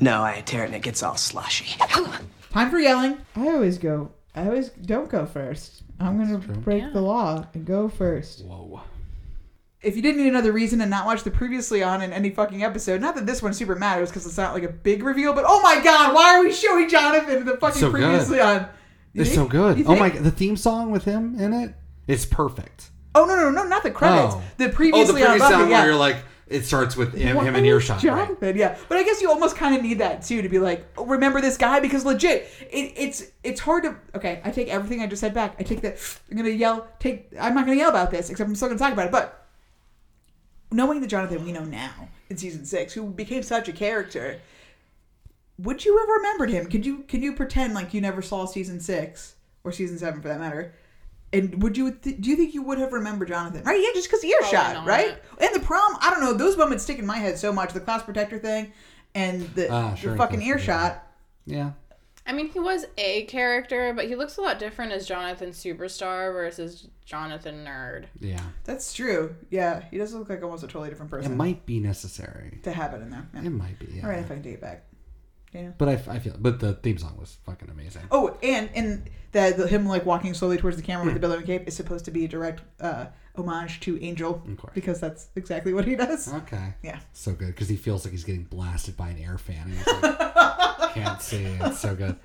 No, I tear it and it gets all sloshy. [GASPS] Time for yelling. I always go. I always don't go first. I'm gonna break the law and go first. Whoa. If you didn't need another reason to not watch the previously on in any fucking episode, not that this one super matters because it's not like a big reveal, but oh my god, why are we showing Jonathan in the fucking So good. previously on? You It's think? so good. Oh my! The theme song with him in it is perfect. Oh no no no not the credits. Oh. The oh, previously the on previous Buffy, song yeah. where you're like, it starts with him, him in is earshot. Right? Jonathan, yeah. But I guess you almost kind of need that too to be like, oh, remember this guy because legit, it, it's it's hard to. Okay, I take everything I just said back. I take that. I'm gonna yell. Take. I'm not gonna yell about this, except I'm still gonna talk about it. But knowing the Jonathan we know now in season six, who became such a character, would you have remembered him? Could you? Can you pretend like you never saw season six or season seven for that matter? And would you? Th- do you think you would have remembered Jonathan? Right? Yeah, just because earshot, not. right? And the prom, I don't know. Those moments stick in my head so much. The class protector thing, and the, Ah, sure, the fucking earshot. Yeah. I mean, he was a character, but he looks a lot different as Jonathan Superstar versus Jonathan Nerd. Yeah. That's true. Yeah, he does look like almost a totally different person. It might be necessary. to have it in there. Yeah. It might be. Yeah. All right, if I can take it back. Dana. But I, I feel. But the theme song was fucking amazing. Oh, and and that him like walking slowly towards the camera with the billowing cape is supposed to be a direct uh, homage to Angel because that's exactly what he does. Okay. Yeah. So good because he feels like he's getting blasted by an air fan. Like, [LAUGHS] can't see. It's so good.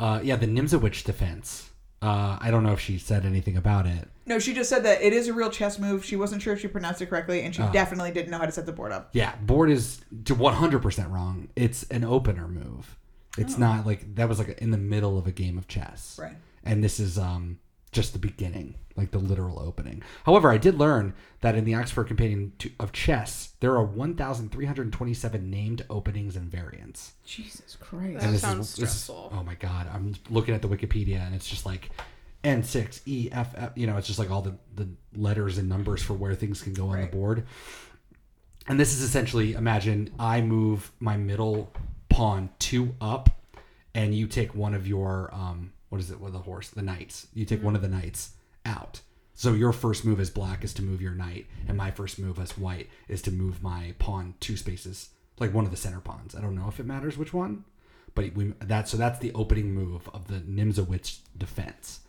Uh, yeah, the Nimzowitsch defense. Uh, I don't know if she said anything about it. No, she just said that it is a real chess move. She wasn't sure if she pronounced it correctly, and she Oh. definitely didn't know how to set the board up. Yeah, board is to 100% wrong. It's an opener move. It's Oh. not like that was like in the middle of a game of chess. Right. And this is um just the beginning, like the literal opening. However, I did learn that in the Oxford Companion to, of Chess, there are 1,327 named openings and variants. Jesus Christ. That this sounds is, this is- stressful. oh my god! I'm looking at the Wikipedia and it's just like N6 E F F. You know, it's just like all the the letters and numbers for where things can go on the board. And this is essentially imagine I move my middle pawn two up, and you take one of your um what is it with the horse the knights. You take one of the knights out. So your first move as black is to move your knight, and my first move as white is to move my pawn two spaces, like one of the center pawns. I don't know if it matters which one, but we that so that's the opening move of the Nimzowitsch defense.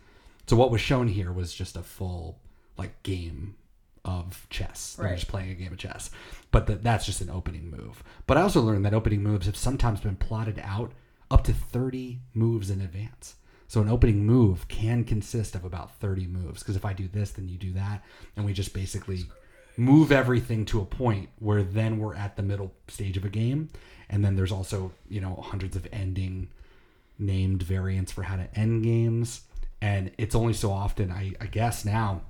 So what was shown here was just a full like game of chess. They're Right. just playing a game of chess, but that that's just an opening move. But I also learned that opening moves have sometimes been plotted out up to thirty moves in advance. So an opening move can consist of about 30 moves because if I do this, then you do that, and we just basically move everything to a point where then we're at the middle stage of a game, and then there's also you know hundreds of ending named variants for how to end games, and it's only so often I, I guess now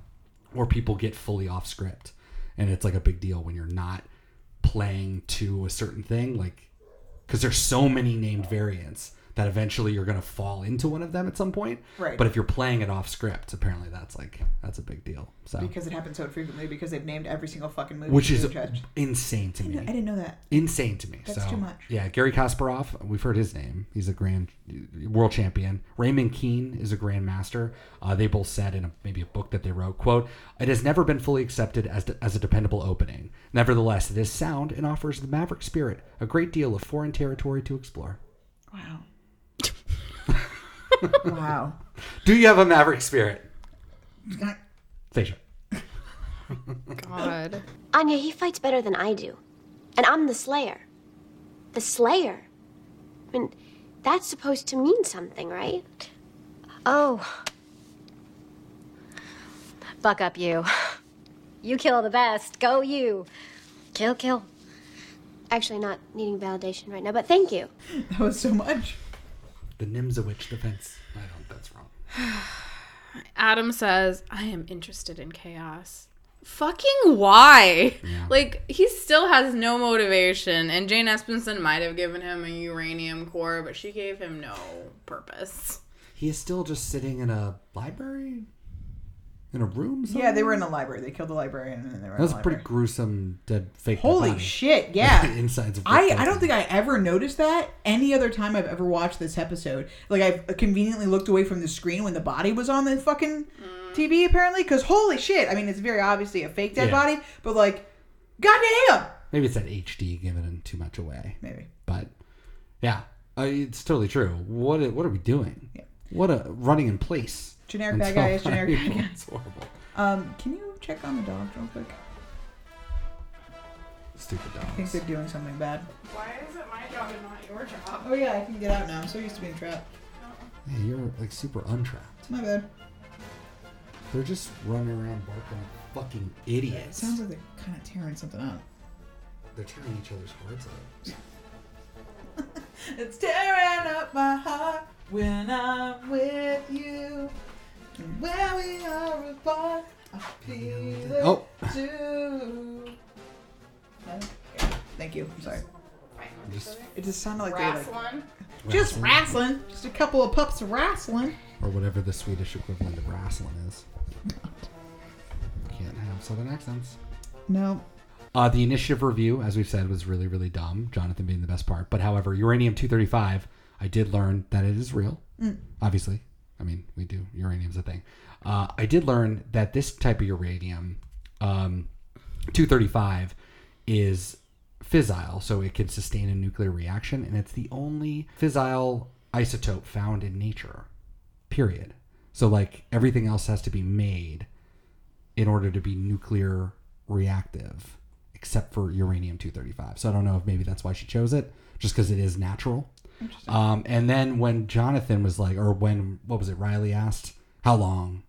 where people get fully off script, and it's like a big deal when you're not playing to a certain thing like because there's so many named variants that eventually you're going to fall into one of them at some point. Right. But if you're playing it off script, apparently that's like that's a big deal. So Because it happens so frequently because they've named every single fucking movie. which is insane to I me. I didn't know that. Insane to me. That's so, too much. Yeah, Garry Kasparov, we've heard his name. He's a grand world champion. Raymond Keene is a grandmaster. Uh, they both said in a, maybe a book that they wrote, "quote It has never been fully accepted as as a dependable opening. Nevertheless, it is sound and offers the Maverick spirit a great deal of foreign territory to explore." Wow. Wow. Do you have a Maverick spirit? Stacia. God. Anya, he fights better than I do. And I'm the Slayer. The Slayer? I mean, that's supposed to mean something, right? Oh. Buck up, you. You kill the best. Go, you. Kill, kill. Actually, not needing validation right now, but thank you. That was so much. The Nimzowitsch defense. I don't. That's wrong. [SIGHS] Adam says, I am interested in chaos. Fucking why? Like, he still has no motivation, and Jane Espenson might have given him a uranium core, but she gave him no purpose. He is still just sitting in a library, in a room. Yeah, they were in somewhere? a library. They killed the librarian and then they were That was in a a pretty library. gruesome dead fake. Holy body. shit, yeah. [LAUGHS] Insides of I, I don't think I ever noticed that any other time I've ever watched this episode. Like, I've conveniently looked away from the screen when the body was on the fucking TV, apparently. Because, holy shit. I mean, it's very obviously a fake dead Yeah. body, but, like, goddamn. Maybe it's that HD giving too much away. Maybe. But yeah, uh, it's totally true. What what are we doing? What a running in place. [LAUGHS] Generic bad until guy is generic bad people- guy. It's horrible. Um, can you check on the dogs real quick? Stupid I think they're doing something bad. Why is it my job and not your job? Oh, yeah, I can get out now. I'm so used to being trapped. Yeah, you're like super untrapped. It's my bad. They're just running around barking like fucking It idiots. sounds like they're kind of tearing something up. They're tearing each other's hearts out. [LAUGHS] It's tearing up my heart when I'm with you. And where we are apart, I feel it Oh. too. Okay. Thank you. I'm sorry. Just It just sounded like they were like Wrestling? just Wrestling. wrestling. Just a couple of pups wrestling. or whatever the Swedish equivalent of wrestling is. Can't have southern accents. No. Uh, the initiative review, as we've said, was really, really dumb. Jonathan being the best part. But however, uranium 235, I did learn that it is real. Mm. Obviously. I mean, we do. Uranium's a thing. Uh, I did learn that this type of uranium, um, 235, is fissile, so it can sustain a nuclear reaction, and it's the only fissile isotope found in nature. Period. So, like, everything else has to be made in order to be nuclear reactive, except for uranium 235. So, I don't know if maybe that's why she chose it, just because it is natural. Um, and then when Jonathan was like, or when, what was it, Riley asked, how long,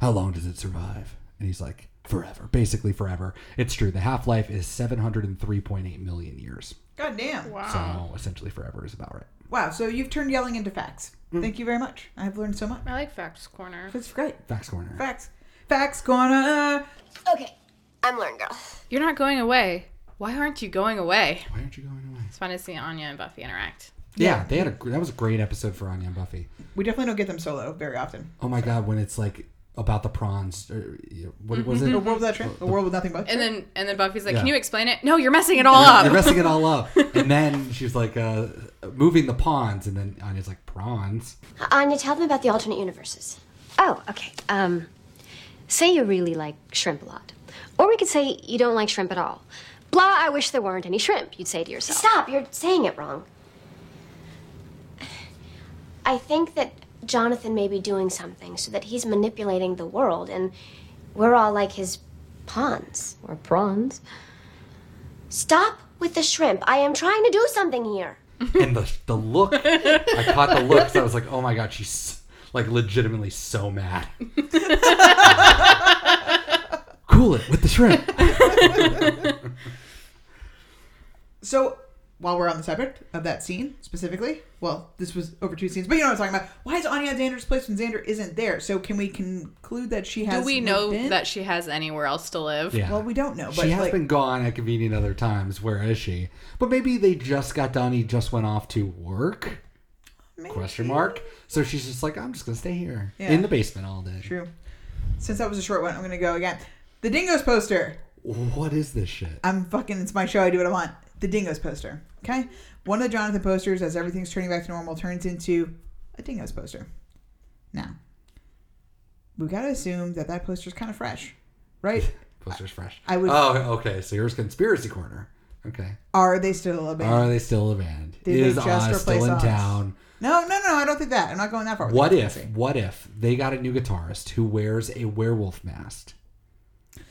how long does it survive? And he's like, forever, basically forever. It's true. The half life is 703.8 million years. God damn. Wow. So essentially forever is about right. Wow. So you've turned yelling into facts. Mm. Thank you very much. I've learned so much. I like Facts Corner. That's great. Facts corner. Facts. Facts corner. Okay, I'm Learn Girl. You're not going away. Why aren't you going away? Why aren't you going away? It's fun to see Anya and Buffy interact. Yeah, they had a that was a great episode for Anya and Buffy. We definitely don't get them solo very often. Oh my god, when it's like about the prawns, or, you know, what was it? A world without shrimp. A world with nothing but. And then and then Buffy's like, Yeah. "Can you explain it?" No, you're messing it all You're- up. You're messing it all up. [LAUGHS] And then she's like uh, moving the pawns, and then Anya's like prawns. Anya, tell them about the alternate universes. Oh, okay. Um, say you really like shrimp a lot. Or we could say you don't like shrimp at all. Blah, I wish there weren't any shrimp, you'd say to yourself. Stop, you're saying it wrong. I think that Jonathan may be doing something so that he's manipulating the world and we're all like his pawns. Or prawns. Stop with the shrimp. I am trying to do something here. [LAUGHS] And the the look, I caught the looks. I was like, oh my god, she's like legitimately so mad. [LAUGHS] cool it with the shrimp. [LAUGHS] So, while we're on the subject of that scene specifically, well, this was over two scenes, but you know what I'm talking about. Why is Anya at Xander's place when Xander isn't there? So, can we conclude that she has. Do we know in? that she has anywhere else to live? Yeah. Well, we don't know, but she has like, been gone at convenient other times. Where is she? But maybe they just got done. He just went off to work. Question mark. So she's just like, I'm just gonna stay here Yeah. in the basement all day. True. Since that was a short one, I'm gonna go again. The Dingoes poster. What is this shit? I'm fucking. It's my show. I do what I want. The Dingoes poster. Okay. One of the Jonathan posters, as everything's turning back to normal, turns into a Dingoes poster. Now, we gotta assume that that poster's kind of fresh, right? [LAUGHS] Poster's fresh. I would- Oh, okay. So here's conspiracy corner. Okay. Are they still a band? Are they still a band? Did is they just Oz still in Oz? town? No, no, no. I don't think that. I'm not going that far. What if? What if they got a new guitarist who wears a werewolf mask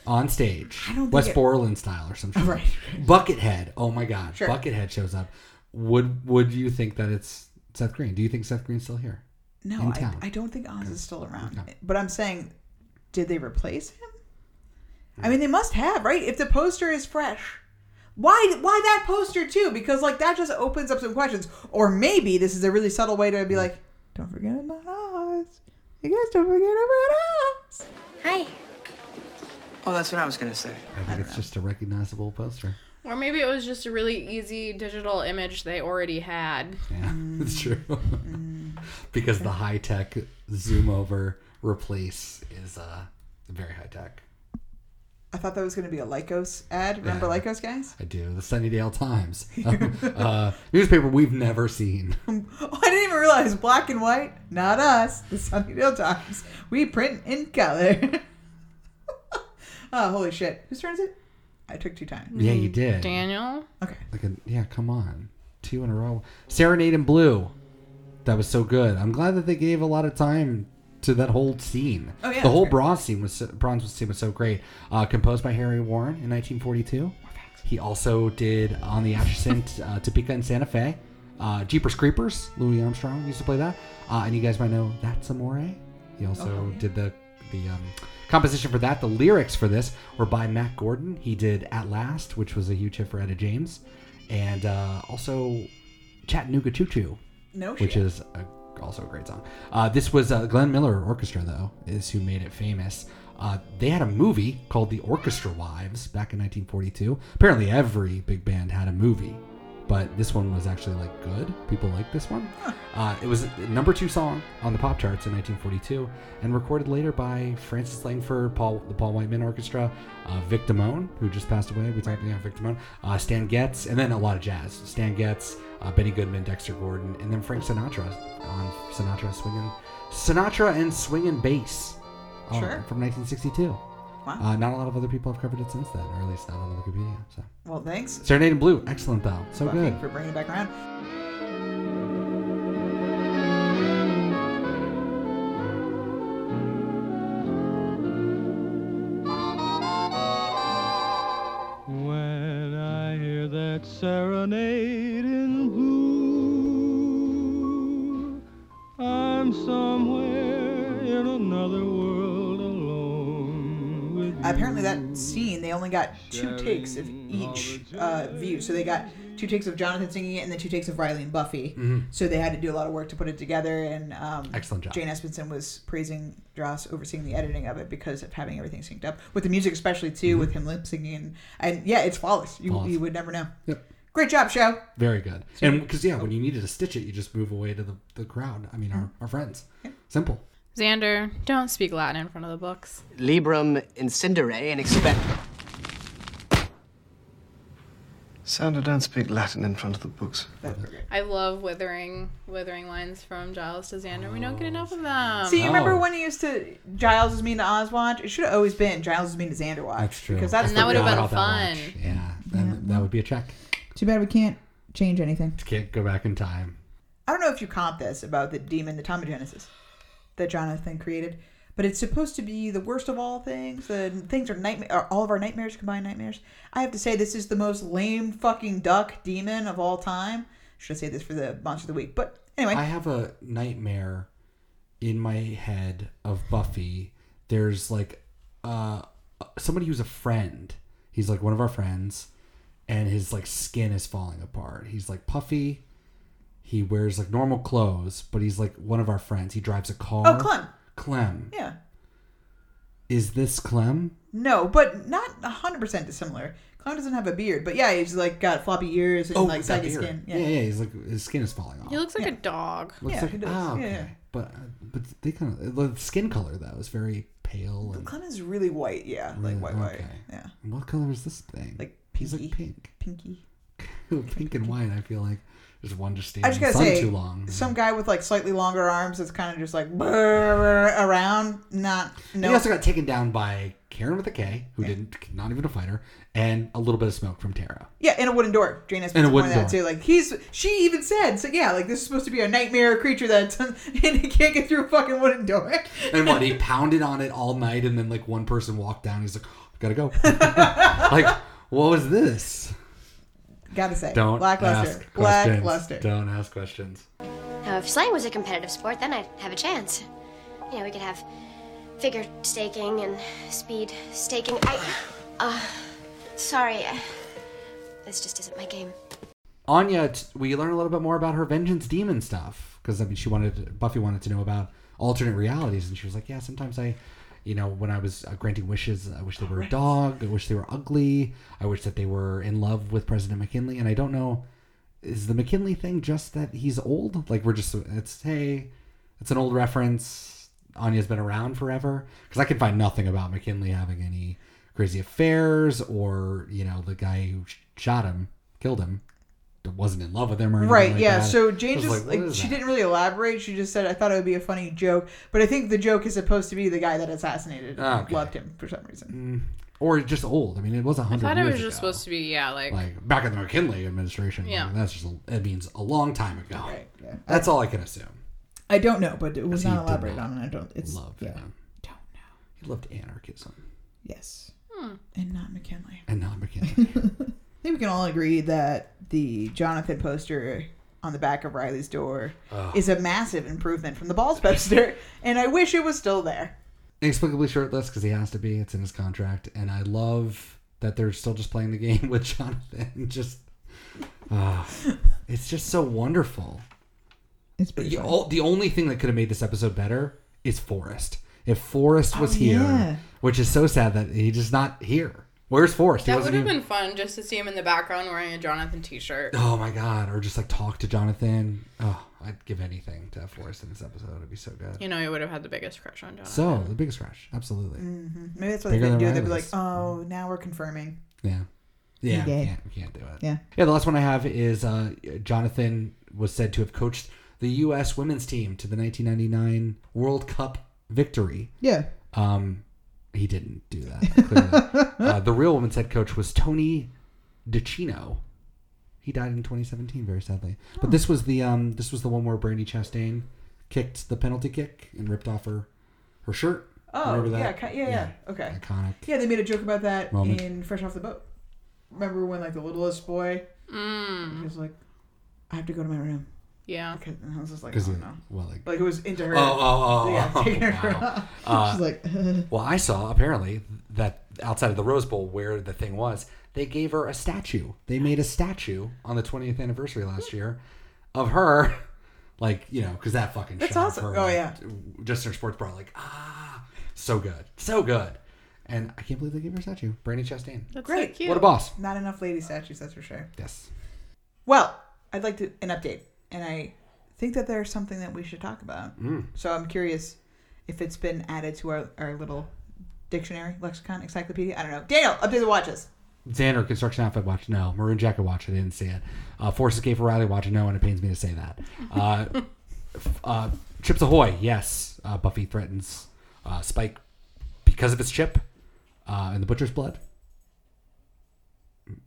on stage, I don't think West it- Borland style or something? [LAUGHS] Right. Buckethead. Oh my God. Sure. Buckethead shows up. Would Would you think that it's Seth Green? Do you think Seth Green's still here? No, I. I don't think Oz is still around. But I'm saying, did they replace him? I hmm. mean, they must have, right? If the poster is fresh, why why that poster too? Because like that just opens up some questions. Or maybe this is a really subtle way to be hmm. like, don't forget about Oz. You guys don't forget about Oz. Hi. Oh, that's what I was gonna say. I think it's just a recognizable poster. Or maybe it was just a really easy digital image they already had. Yeah, [LAUGHS] it's true. [LAUGHS] because the high tech zoom over replace is uh very high tech. I thought that was going to be a Lycos ad. Remember Yeah. Lycos guys? I do. The Sunnydale Times, [LAUGHS] uh, newspaper we've never seen. Oh, I didn't even realize black and white. Not us. The Sunnydale Times. We print in color. Oh, holy shit! Whose turn is it? I took two times. Yeah, you did. Daniel? Okay. Like a, yeah, come on, two in a row. Serenade in Blue, that was so good. I'm glad that they gave a lot of time to that whole scene. Oh, yeah, the whole that's bronze scene was so- bronze scene was so great. Uh, composed by Harry Warren in 1942. He also did on the Atchison, [LAUGHS] uh, Topeka and Santa Fe. Uh, Jeepers Creepers, Louis Armstrong used to play that. Uh, and you guys might know That's Amore. He also Oh, did the the um, composition for that. The lyrics for this were by Mack Gordon. He did At Last, which was a huge hit for Etta James, and uh, also Chattanooga Choo Choo, No which shit. is a, also a great song. Uh, this was uh, Glenn Miller Orchestra, though, is who made it famous. Uh, they had a movie called The Orchestra Wives back in 1942. Apparently, every big band had a movie, but this one was actually like good. People liked this one. Uh, it was number two song on the pop charts in 1942, and recorded later by Frances Langford, Paul, the Paul Whiteman Orchestra, uh, Vic Damone, who just passed away. We talked, yeah, Vic Damone, uh, Stan Getz, and then a lot of jazz. Stan Getz, uh, Benny Goodman, Dexter Gordon, and then Frank Sinatra on Sinatra swinging, Sinatra and swinging bass. uh, Sure. From 1962. Wow. Uh, not a lot of other people have covered it since then, or at least not on Wikipedia. So. Well, thanks. Serenade in Blue, excellent though, so Buffy, good. for bringing it back around. When I hear that serenade Apparently, that scene they only got two takes of each uh, view. So they got two takes of Jonathan singing it, and then two takes of Riley and Buffy. Mhm. So they had to do a lot of work to put it together. And um, Excellent job. Jane Espenson was praising Dross overseeing the editing of it because of having everything synced up with the music, especially too with him lip singing. And, and yeah, it's flawless. You Flawless. you would never know. Yep. Great job, show. Very good. And because yeah, when you needed to stitch it, you just move away to the, the crowd. I mean, our, our friends. Simple. Xander, don't speak Latin in front of the books. Librum incendere and expect. Sandra, don't speak Latin in front of the books. I love withering withering lines from Giles to Xander. We don't get oh, enough of them. See, you remember Oh. when he used to Giles is mean to Oz watch? It should have always been Giles is mean to Xander watch. That's true. Because that's And the that would have real- been About that fun. much. Yeah, that, that would be a check. Too bad we can't change anything. Can't go back in time. I don't know if you caught this about the demon, the Thaumogenesis, that Jonathan created, but it's supposed to be the worst of all things. The things are nightmare. All of our nightmares combined nightmares. I have to say this is the most lame fucking duck demon of all time. Should I say this for the monster of the week? But anyway, I have a nightmare in my head of Buffy. There's like uh somebody who's a friend. He's like one of our friends, and his like skin is falling apart. He's like puffy. He wears like normal clothes, but he's like one of our friends. He drives a car. Oh, Clem. Clem. yeah, Is this Clem? No, but not hundred percent dissimilar. Clown doesn't have a beard, but yeah, he's like got floppy ears and Oh, like that saggy skin. Yeah. yeah, He's like his skin is falling off. He looks like a dog. Looks Yeah, like he does. oh, Yeah, okay. yeah. But uh, but they kind of the skin color though is very pale and Clem is really white. Yeah, like white, white. Yeah, And what color is this thing? Like he's like pink. pinky. [LAUGHS] pink and white. I feel like there's one just staying I just gotta say, too long. some guy with like slightly longer arms that's kind of just like around. Not And no. He also got taken down by Karen with a K, who didn't not even a fighter, and a little bit of smoke from Tara. Yeah, in a wooden door. Jane has In a wooden that door. too. Like he's, she even said, so yeah, like this is supposed to be a nightmare creature that, [LAUGHS] and he can't get through a fucking wooden door. [LAUGHS] And what he pounded on it all night, and then like one person walked down. He's like, oh, "Gotta go." [LAUGHS] like, what was this? Gotta say, Don't lackluster, ask questions. lackluster. Don't ask questions. Now, if slaying was a competitive sport, then I'd have a chance. You know, we could have figure staking and speed staking. I. Uh, sorry. uh, This just isn't my game. Anya, t- we learn a little bit more about her vengeance demon stuff because I mean, she wanted Buffy wanted to know about alternate realities, and she was like, "Yeah, sometimes I, you know, when I was uh, granting wishes, I wish they were a dog. I wish they were ugly. I wish that they were in love with President McKinley." And I don't know, is the McKinley thing just that he's old? Like we're just it's hey, it's an old reference. Anya's been around forever because I can find nothing about McKinley having any crazy affairs or you know the guy who shot him, killed him, wasn't in love with him or anything Right, like yeah. that. So Jane just what like, she that? didn't really elaborate. She just said, "I thought it would be a funny joke," but I think the joke is supposed to be the guy that assassinated okay. loved him for some reason. or just old. I mean, it was a I hundred thought years it was ago. just supposed to be yeah, like, like back in the McKinley administration. Yeah. like, that's just a, it means a long time ago. Right, yeah. That's all I can assume. I don't know, but it was He not did elaborated not on, and I don't. It's love yeah. him. Don't know. He loved anarchism Yes, Hmm. and not McKinley. and not McKinley. [LAUGHS] I think we can all agree that the Jonathan poster on the back of Riley's door Ugh. is a massive improvement from the Balls poster, [LAUGHS] and I wish it was still there. Inexplicably shirtless because he has to be. It's in his contract, and I love that they're still just playing the game [LAUGHS] with Jonathan. Just, it's just so wonderful. It's the, o- the only thing that could have made this episode better is Forrest. If Forrest was Oh, here, yeah. which is so sad that he's just not here. Where's Forrest? He that would have even- been fun just to see him in the background wearing a Jonathan T-shirt. Oh my god! Or just like talk to Jonathan. Oh, I'd give anything to have Forrest in this episode. It'd be so good. You know, he would have had the biggest crush on Jonathan. So the biggest crush, absolutely. hmm Maybe that's what they Bigger didn't do. than They'd be like, "Oh, now we're confirming." Yeah. Yeah, we can't, we can't do it. Yeah. Yeah, the last one I have is uh, Jonathan was said to have coached the U.S. women's team to the 1999 World Cup victory. Yeah. Um, he didn't do that. [LAUGHS] uh, the real women's head coach was Tony DiCicco. He died in 2017, very sadly. But this was the um, this was the one where Brandi Chastain kicked the penalty kick and ripped off her her shirt. Oh, Remember yeah, that? ki- yeah, yeah, okay. Iconic. Yeah, they made a joke about that Moment. in Fresh Off the Boat. Remember when like the littlest boy Mm. he was like, "I have to go to my room." Yeah. Okay, and I was just like, Because "Oh he- no." well, like Like it was into her. Oh, oh, oh, Yeah, oh, taking her. wow. [LAUGHS] Uh, She's like, [LAUGHS] well, I saw apparently that outside of the Rose Bowl where the thing was, they gave her a statue. They made a statue on the 20th anniversary last year of her, [LAUGHS] like you know, because that fucking That's shot awesome. of her, Oh, like, yeah. just in her sports bra, like ah, so good, so good, and I can't believe they gave her a statue. Brandi Chastain, That's Great. so cute. what a boss. Not enough lady statues, that's for sure. Yes. Well, I'd like to an update, and I think that there's something that we should talk about. Mm. So I'm curious if it's been added to our, our little dictionary, lexicon, encyclopedia. I don't know. Daniel, update the watches. Xander construction outfit watch no maroon jacket watch I didn't see it uh, Force Escape for Riley watch no and it pains me to say that uh, [LAUGHS] uh, Chips Ahoy yes uh, Buffy threatens uh, Spike because of his chip uh, and the butcher's blood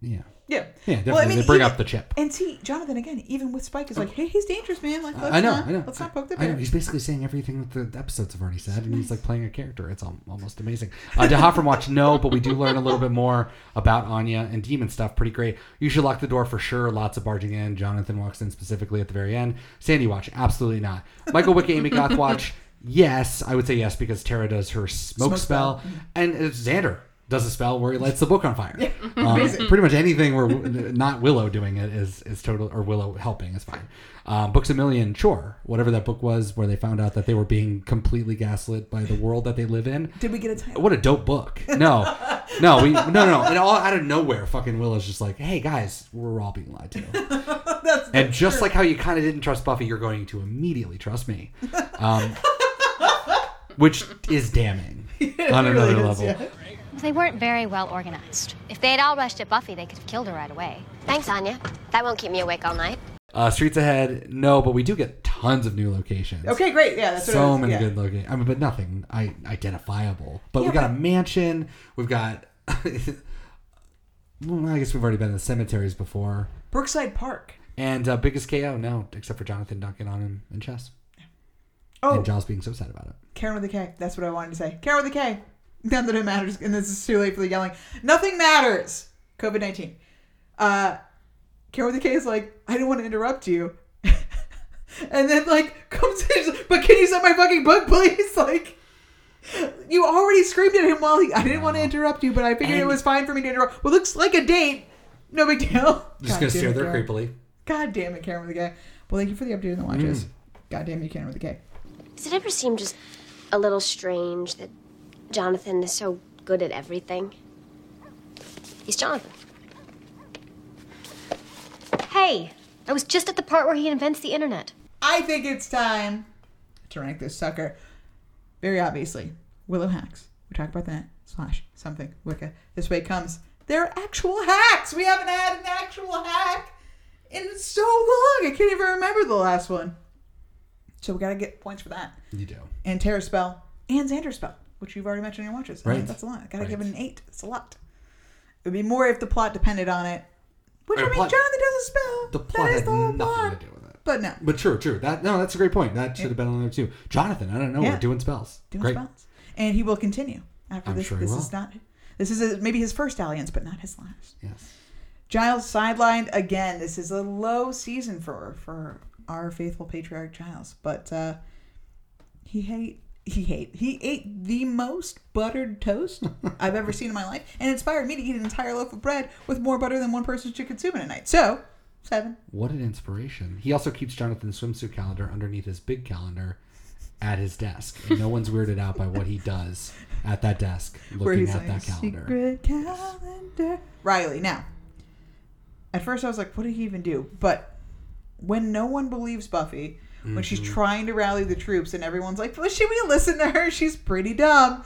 yeah Yeah. Yeah, definitely. They bring up the chip. And see, Jonathan again, even with Spike, is like, hey, he's dangerous, man. Like, let's I know not, I know let's not poke the I know. bear. he's basically saying everything that the episodes have already said and he's like playing a character it's almost amazing uh, Daha [LAUGHS] from watch no but we do learn a little bit more about Anya and demon stuff pretty great you should lock the door for sure lots of barging in Jonathan walks in specifically at the very end Sandy watch absolutely not Michael Wick Amy Goth [LAUGHS] watch yes I would say yes because Tara does her smoke, Smoke spell, spell. and it's Xander does a spell where he lights the book on fire. Um, [LAUGHS] pretty much anything where not Willow doing it is is total or Willow helping is fine. Um, Books a Million, sure, whatever that book was, where they found out that they were being completely gaslit by the world that they live in. Did we get a title? What a dope book! No, no, we no no no. And all out of nowhere, fucking Willow's just like, "Hey guys, we're all being lied to." [LAUGHS] and just like how you kind of didn't trust Buffy, you're going to immediately trust me, um, which is damning [LAUGHS] on another level. They weren't very well organized. If they had all rushed at Buffy, they could have killed her right away. Thanks, Anya. That won't keep me awake all night. Uh, Streets Ahead, no, but we do get tons of new locations. Okay, great. Yeah, that's what I so was- many yeah. good locations. I mean, but nothing I, identifiable. But Yeah, we got a mansion. We've got. [LAUGHS] well, I guess we've already been in the cemeteries before. Brookside Park. And uh, biggest KO, no, except for Jonathan dunking on him in chess. Oh. And Giles being so sad about it. Karen with a K. That's what I wanted to say. Karen with a K. Not that it matters, and this is too late for the yelling. Nothing matters. COVID nineteen. Uh, Karen with a K is like, I didn't want to interrupt you, [LAUGHS] and then like [LAUGHS] comes in, but can you set my fucking book, please? [LAUGHS] Like, you already screamed at him while he. I didn't want to interrupt you, but I figured it was fine for me to interrupt. Well, looks like a date. No big deal. Just God gonna damn stare it, there Karen. creepily. God damn it, Karen with a K. Well, thank you for the update on the watches. Mm. God damn you, Karen with a K. Does it ever seem just a little strange that Jonathan is so good at everything? He's Jonathan. Hey, I was just at the part where he invents the internet. I think it's time to rank this sucker. Very obviously, Willow hacks. We talk about that slash something Wicca. This way comes. They're actual hacks. We haven't had an actual hack in so long. I can't even remember the last one. So we gotta get points for that. You do. And Tara Spell and Xander Spell, which you've already mentioned in your watches. Right. that's a lot. I gotta Right. give it an eight. It's a lot. It would be more if the plot depended on it. Which I mean, plot- Jonathan does a spell. The plot is had the whole nothing plot. to do with it. But no. But true, true. That no, that's a great point. That should have been on there too. Jonathan, I don't know. Yeah. We're doing spells. doing great. spells. And he will continue after I'm this. sure this will. is not. This is a, maybe his first alliance, but not his last. Yes. Giles sidelined again. This is a low season for for our faithful patriarch Giles, but uh, he hate he ate he ate the most buttered toast [LAUGHS] I've ever seen in my life, and inspired me to eat an entire loaf of bread with more butter than one person should consume in a night. So seven. What an inspiration. He also keeps Jonathan's swimsuit calendar underneath his big calendar at his desk. And no one's weirded out by what he does at that desk [LAUGHS] Where looking he's at like, that calendar. Secret calendar. Riley. Now, at first I was like, what did he even do? But when no one believes Buffy, when she's Mhm. trying to rally the troops and everyone's like, well, should we listen to her? She's pretty dumb.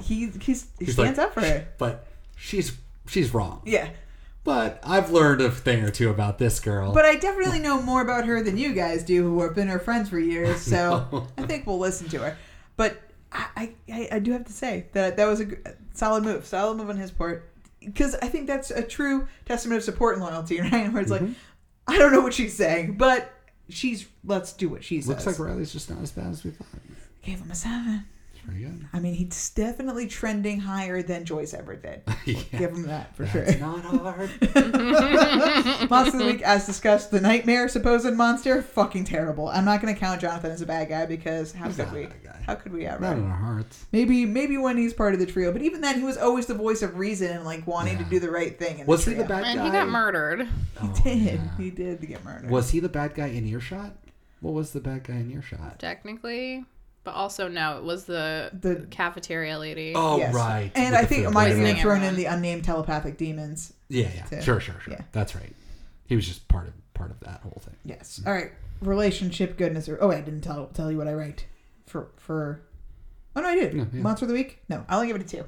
He he's, he He's stands like, up for her. But she's she's wrong. Yeah. But I've learned a thing or two about this girl. But I definitely know more about her than you guys do, who have been her friends for years. So [LAUGHS] No. I think we'll listen to her. But I, I, I do have to say that that was a solid move, solid move on his part, because I think that's a true testament of support and loyalty, [LAUGHS] right? Where it's like, I don't know what she's saying, but she's let's do what she says. Looks like Riley's just not as bad as we thought. Gave him a seven. Very good. I mean, he's definitely trending higher than Joyce ever did. [LAUGHS] We'll Give him that for That's sure. not [LAUGHS] hard. Monster of the week, as discussed, the nightmare supposed monster, fucking terrible. I'm not going to count Jonathan as a bad guy because how He's could we? How could we ever? Not in our hearts. Maybe maybe when he's part of the trio, but even then, he was always the voice of reason and like wanting to do the right thing. In Was the he the trio. bad And guy? he got murdered. He oh, did. He did get murdered. Was he the bad guy in earshot? What was the bad guy in earshot? Technically. But also, no, it was the, The- cafeteria lady. Oh, Yes. right. And With I the think it food. might have Right, even right. thrown in the unnamed telepathic demons. Yeah, yeah. too. Sure, sure, sure. Yeah. That's right. He was just part of part of that whole thing. Yes. All right. Relationship goodness. Or, oh, I didn't tell tell you what I write for for. Oh no, I did. Yeah, yeah. Monster of the week. No, I'll only give it a two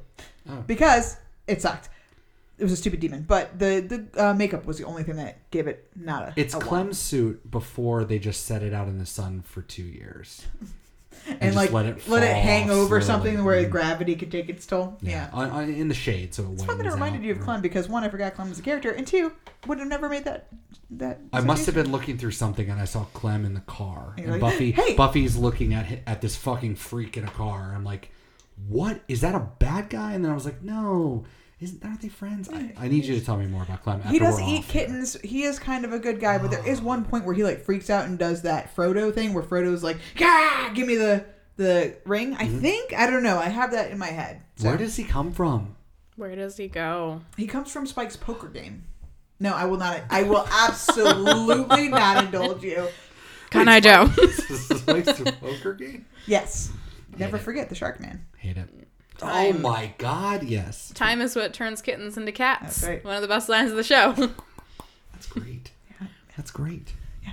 Oh. because it sucked. It was a stupid demon, but the the uh, makeup was the only thing that gave it not a. It's a one. Clem's suit before they just set it out in the sun for two years. [LAUGHS] and, just like let it fall hang over slowly. something where Mm. gravity could take its toll. Yeah. On, on, in the shade, so it It's fun that it reminded out. you of Clem because one, I forgot Clem was a character, and two, would have never made that that. I must have been looking through something and I saw Clem in the car, And and, like, Buffy. "Hey!" Buffy's looking at at this fucking freak in a car. I'm like, what is that a bad guy? And then I was like, no, isn't aren't they friends? I, I need you to tell me more about Clem. After He does eat off. kittens. He is kind of a good guy, but there is one point where he like freaks out and does that Frodo thing where Frodo's like, "Yeah, give me the the ring." I mm-hmm. think I don't know. I have that in my head. So, Where does he come from? Where does he go? He comes from Spike's poker game. No, I will not. I will absolutely [LAUGHS] not indulge you. Can I, Joe? [LAUGHS] Spike's poker game. Yes. Never forget the Shark Man. Hate it. Oh my god, yes. Time is what turns kittens into cats. That's right. One of the best lines of the show. [LAUGHS] That's great. Yeah. That's great. Yeah.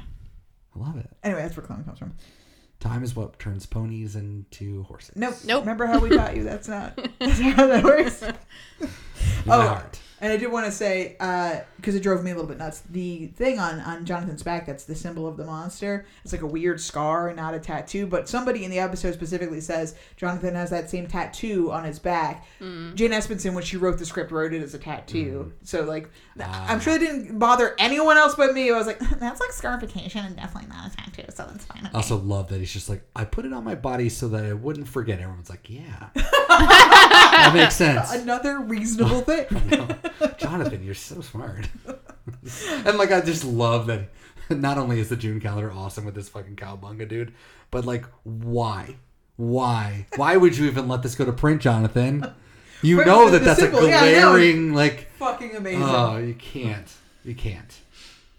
I love it. Anyway, that's where clone comes from. Time is what turns ponies into horses. Nope. Nope. Remember how we taught you? That's not, that's not how that works. [LAUGHS] Oh, my heart. And I did want to say, uh, because it drove me a little bit nuts, the thing on, on Jonathan's back that's the symbol of the monster, it's like a weird scar and not a tattoo. But somebody in the episode specifically says Jonathan has that same tattoo on his back. Mm. Jane Espenson, when she wrote the script, wrote it as a tattoo. Mm. So, like, ah. I'm sure it didn't bother anyone else but me. I was like, [LAUGHS] that's like scarification and definitely not a tattoo, so that's fine. I also love that he's just like, I put it on my body so that I wouldn't forget. Everyone's like, yeah. [LAUGHS] [LAUGHS] that makes [LAUGHS] sense. Another reasonable [LAUGHS] thing. Jonathan, you're so smart. [LAUGHS] and like, I just love that. Not only is the June calendar awesome with this fucking cowbunga dude, but like, why? Why? Why would you even let this go to print, Jonathan? You know that that's symbol, a yeah, glaring like. Fucking oh, amazing. Oh, you can't. You can't.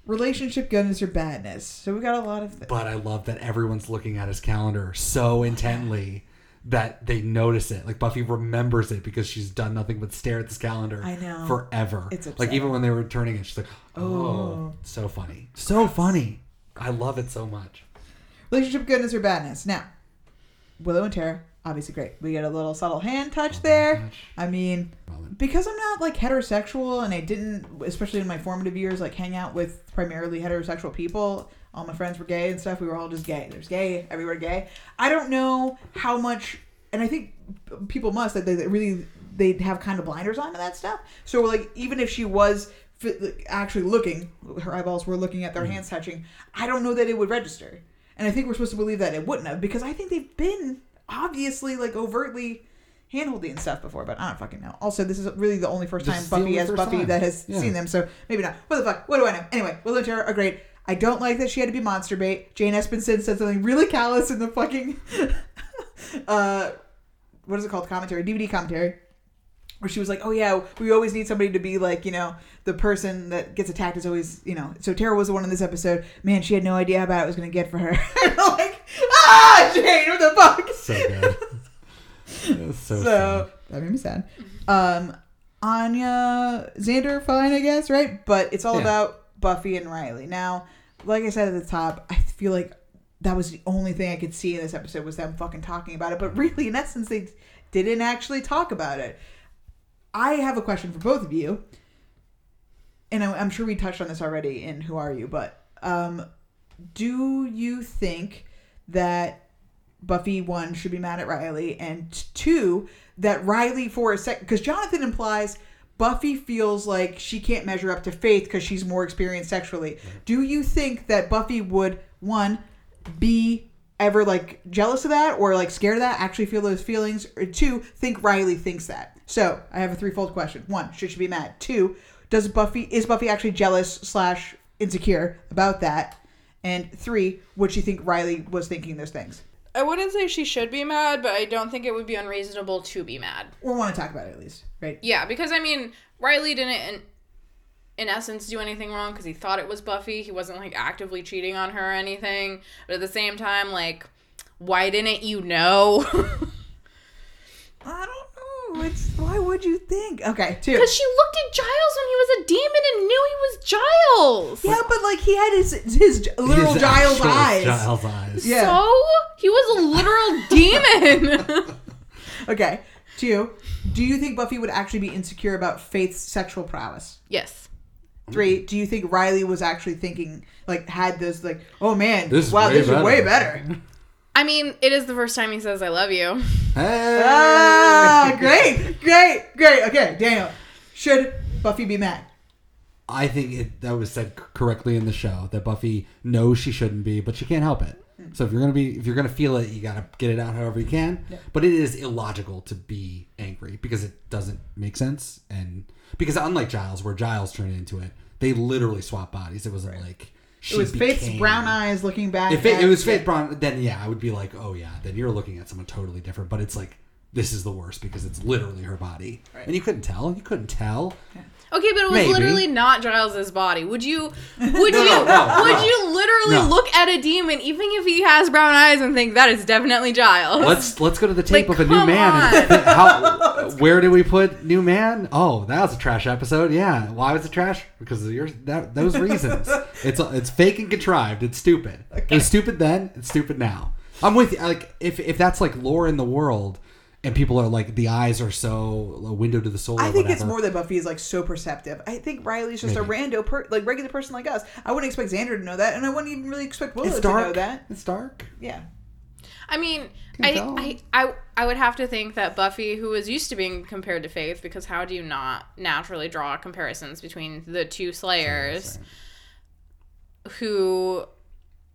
Relationship goodness or badness. So we got a lot of things. But I love that everyone's looking at his calendar so intently that they notice it. Like Buffy remembers it because she's done nothing but stare at this calendar I know. forever. It's like even when they were turning it, she's like, "Oh, Oh. so funny, so funny." I love it so much. Relationship goodness or badness. Now, Willow and Tara, obviously great. We get a little subtle hand touch there. I mean, because I'm not like heterosexual and I didn't, especially in my formative years, like hang out with primarily heterosexual people. All my friends were gay and stuff. We were all just gay. There's gay everywhere. Gay. I don't know how much, and I think people must that they they really they have kind of blinders on to that stuff. So like even if she was actually looking, her eyeballs were looking at their mm-hmm. hands touching. I don't know that it would register. And I think we're supposed to believe that it wouldn't have because I think they've been obviously like overtly handholding and stuff before, but I don't fucking know. Also, this is really the only first This time Buffy has Buffy time. that has Yeah. seen them, so maybe not. What the fuck? What do I know? Anyway, Willow and Tara are great. I don't like that she had to be monster bait. Jane Espenson said something really callous in the fucking [LAUGHS] uh what is it called? Commentary, DVD commentary. Where she was like, "Oh yeah, we always need somebody to be like, you know, the person that gets attacked is always, you know." So Tara was the one in this episode. Man, she had no idea how bad it was going to get for her. [LAUGHS] like, ah, Jane, what the fuck? So good. [LAUGHS] So, So, that made me sad. Um, Anya, Xander, fine, I guess, right? But it's all Yeah. about Buffy and Riley. Now, like I said at the top, I feel like that was the only thing I could see in this episode was them fucking talking about it. But [LAUGHS] really, in essence, they didn't actually talk about it. I have a question for both of you, and I'm, sure we touched on this already in Who Are You, but um, do you think that Buffy one should be mad at Riley, and two that Riley for a second because Jonathan implies Buffy feels like she can't measure up to Faith because she's more experienced sexually. Mm-hmm. Do you think that Buffy would one be ever like jealous of that or like scared of that? Actually feel those feelings, or two think Riley thinks that? So I have a threefold question: one, should she be mad? Two, does Buffy is Buffy actually jealous slash insecure about that? And three, would she think Riley was thinking those things? I wouldn't say she should be mad, but I don't think it would be unreasonable to be mad. Or want to talk about it at least, right? Yeah, because I mean, Riley didn't in, in essence do anything wrong because he thought it was Buffy. He wasn't like actively cheating on her or anything. But at the same time, like, why didn't you know? [LAUGHS] I don't know. Why would you think? Okay, two. Because she looked at Giles when he was a demon and knew he was Giles. Yeah, but like he had his his literal His Giles actual eyes. Giles eyes. Yeah. So he was a literal [LAUGHS] demon. [LAUGHS] Okay, two. Do you think Buffy would actually be insecure about Faith's sexual prowess? yes. Three. Do you think Riley was actually thinking like had those like, oh man, This is wow, way this is way better." Better. I mean, it is the first time he says "I love you." Hey! ah, great, great, great. Okay, Daniel, should Buffy be mad? I think it, that was said correctly in the show that Buffy knows she shouldn't be, but she can't help it. So if you're gonna be, if you're gonna feel it, you gotta get it out however you can. But it is illogical to be angry because it doesn't make sense, and because unlike Giles, where Giles turned into it, they literally swap bodies. It wasn't like she It was Faith's brown eyes looking back. If it, at- it was Faith Brown, then yeah, I would be like, oh yeah, then you're looking at someone totally different. But it's like this is the worst because it's literally her body, Right. and you couldn't tell. You couldn't tell. Okay, but it was Maybe. literally not Giles's body. Would you? [LAUGHS] Would No, you? no, no, would you literally look at a demon, even if he has brown eyes, and think that is definitely Giles? Let's let's go to the tape Like, of a new man. And [LAUGHS] how, [LAUGHS] where do we put new man? Oh, that was a trash episode. Yeah, why was it trash? Because of your that, those reasons. it's it's fake and contrived. It's stupid. It was stupid then. It's stupid now. I'm with you. Like if if that's like lore in the world, and people are like the eyes are so a window to the soul. I or think it's more that Buffy is like so perceptive. I think Riley's just a Maybe. rando, per- like regular person like us. I wouldn't expect Xander to know that, and I wouldn't even really expect Willow It's to know that. It's dark. Yeah. I mean, I. I, I, I would have to think that Buffy, who is used to being compared to Faith, because how do you not naturally draw comparisons between the two Slayers, who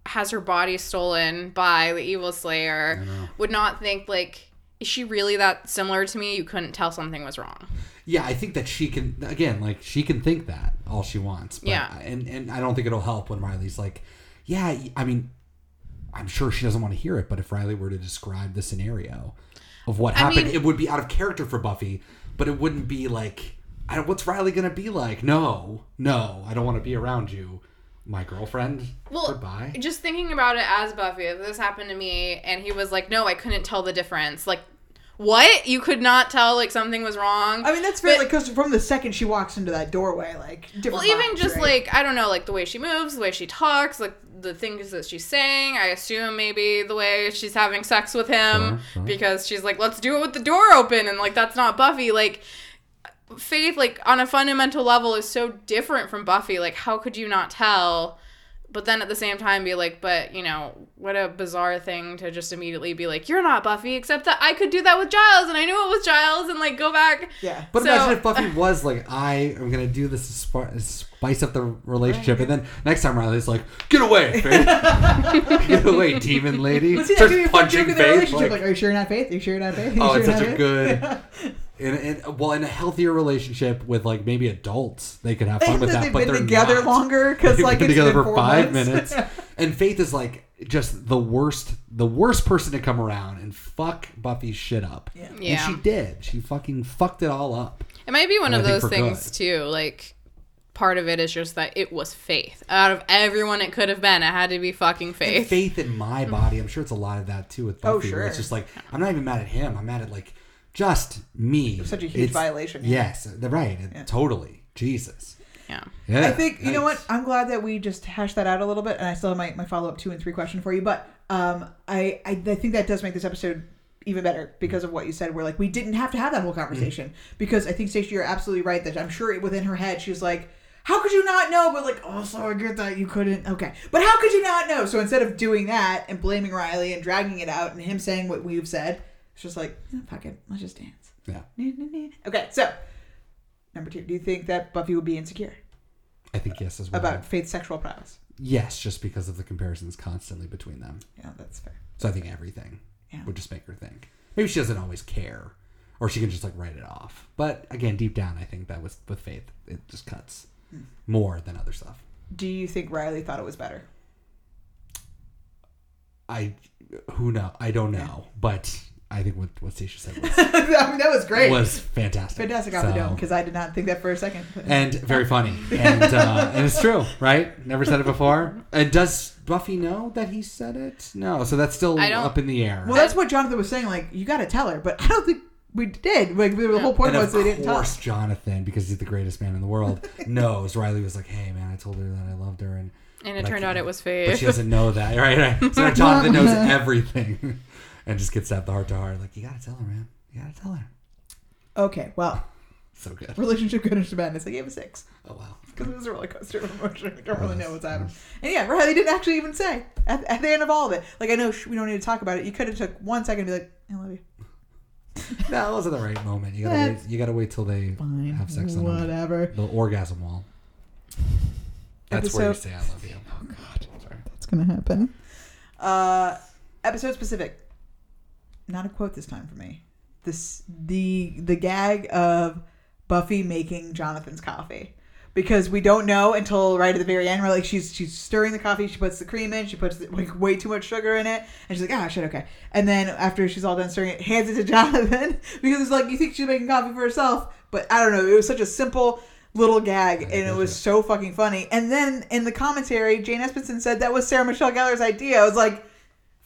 has her body stolen by the evil Slayer, would not think like, is she really that similar to me? You couldn't tell something was wrong. Yeah, I think that she can again, like she can think that all she wants. But, Yeah. and and I don't think it'll help when Riley's like, yeah, I mean, I'm sure she doesn't want to hear it, but if Riley were to describe the scenario of what I happened, mean- it would be out of character for Buffy, but it wouldn't be like, I what's Riley gonna be like? No, no, I don't want to be around you, my girlfriend. Well, Goodbye. just thinking about it as Buffy, if this happened to me and he was like, no, I couldn't tell the difference. Like, what? You could not tell like something was wrong? I mean, that's fair. Like, because from the second she walks into that doorway, like different. Well, even vibes, just right? like I don't know, like the way she moves, the way she talks, like the things that she's saying. I assume maybe the way she's having sex with him Sure, sure. because she's like, "Let's do it with the door open," and like that's not Buffy. Like Faith, like on a fundamental level, is so different from Buffy. Like, how could you not tell? But then at the same time, be like, but you know, what a bizarre thing to just immediately be like, you're not Buffy, except that I could do that with Giles, and I knew it was Giles, and like go back. Yeah. But So- imagine if Buffy was like, I am gonna do this to spi- spice up the relationship, and then next time Riley's like, get away, [LAUGHS] Faith. get away, demon lady. But see, Starts could be a fun punching joke in their Faith. like- Like, are you sure you're not Faith? Are you sure you're not oh, Faith? Are you oh, sure it's you're such not a Faith? good. [LAUGHS] In, in, well, in a healthier relationship with like maybe adults, they could have fun with [LAUGHS] that. They've but been they're together not. longer 'cause, They've like, been it's together been for four five months. minutes, [LAUGHS] and Faith is like just the worst, the worst person to come around and fuck Buffy's shit up. Yeah. and she did. She fucking fucked it all up. It might be one And of I those things good. too. Like part of it is just that it was Faith. Out of everyone it could have been, it had to be fucking And Faith. faith in my body. I'm sure it's a lot of that too with Oh, Buffy. It's just like I'm not even mad at him. I'm mad at like just me. was such a huge violation, yeah. Yes, they're right. it- Totally. Jesus. Yeah. Yeah. I think you know what? I'm glad that we just hashed that out a little bit, and I still have my, my follow up two and three question for you. But um, I, I I think that does make this episode even better because of what you said. Where like we didn't have to have that whole conversation Mm-hmm. because I think Stacey, you're absolutely right that I'm sure within her head she's like. How could you not know? But like, also I get that you couldn't. Okay, but how could you not know? So instead of doing that and blaming Riley and dragging it out and him saying what we've said, it's just like, eh, fuck it, let's just dance. Yeah. Okay, so number two, do you think that Buffy would be insecure I think yes as well. about Faith's sexual prowess? yes, just because of the comparisons constantly between them. Yeah, that's fair. So I think everything Yeah. would just make her think. Maybe she doesn't always care, or she can just like write it off. But again, deep down, I think that was with Faith, it just cuts Hmm. more than other stuff. Do you think Riley thought it was better? I who know I don't know, but I think what what Stacia said [LAUGHS] was I mean, that was great. was fantastic. Fantastic off the So- dome because I did not think that for a second. and very funny, and uh, [LAUGHS] and it's true, right? Never said it before. And does Buffy know that he said it? No, so that's still I don't- up in the air. Well, that's what Jonathan was saying. Like, you got to tell her, but I don't think we did. Like, the whole point and was of they didn't tell. course, Jonathan, because he's the greatest man in the world, [LAUGHS] knows. Riley was like, "Hey, man, I told her that I loved her," and And it but turned out it was fake. But Faith. she doesn't know that, right? right. So Jonathan knows everything, and just gets that the heart to heart. Like, you gotta tell her, man. You gotta tell her. Okay, well, [LAUGHS] So good. relationship goodness to madness. I gave a six. Oh wow. Because it was a roller coaster of emotion. I don't really know what's happening. And yeah, Riley didn't actually even say at, at the end of all of it. Like, I know sh- we don't need to talk about it. You could have took one second to be like, I love you. [LAUGHS] No, it wasn't the right moment. You gotta That's wait. You gotta wait till they fine. have sex on them. Whatever. the orgasm wall. That's where you Episode- say I love you. Oh God, Sorry. that's gonna happen. Uh, episode specific. Not a quote this time for me. This the the gag of Buffy making Jonathan's coffee. because we don't know until right at the very end. We're like, she's she's stirring the coffee. She puts the cream in. She puts like way too much sugar in it, and she's like, ah, shit, okay. And then after she's all done stirring it, hands it to [LAUGHS] Jonathan because it's like you think she's making coffee for herself, but I don't know. It was such a simple little gag, and it was so fucking funny. And then in the commentary, Jane Espenson said that was Sarah Michelle Gellar's idea. I was like,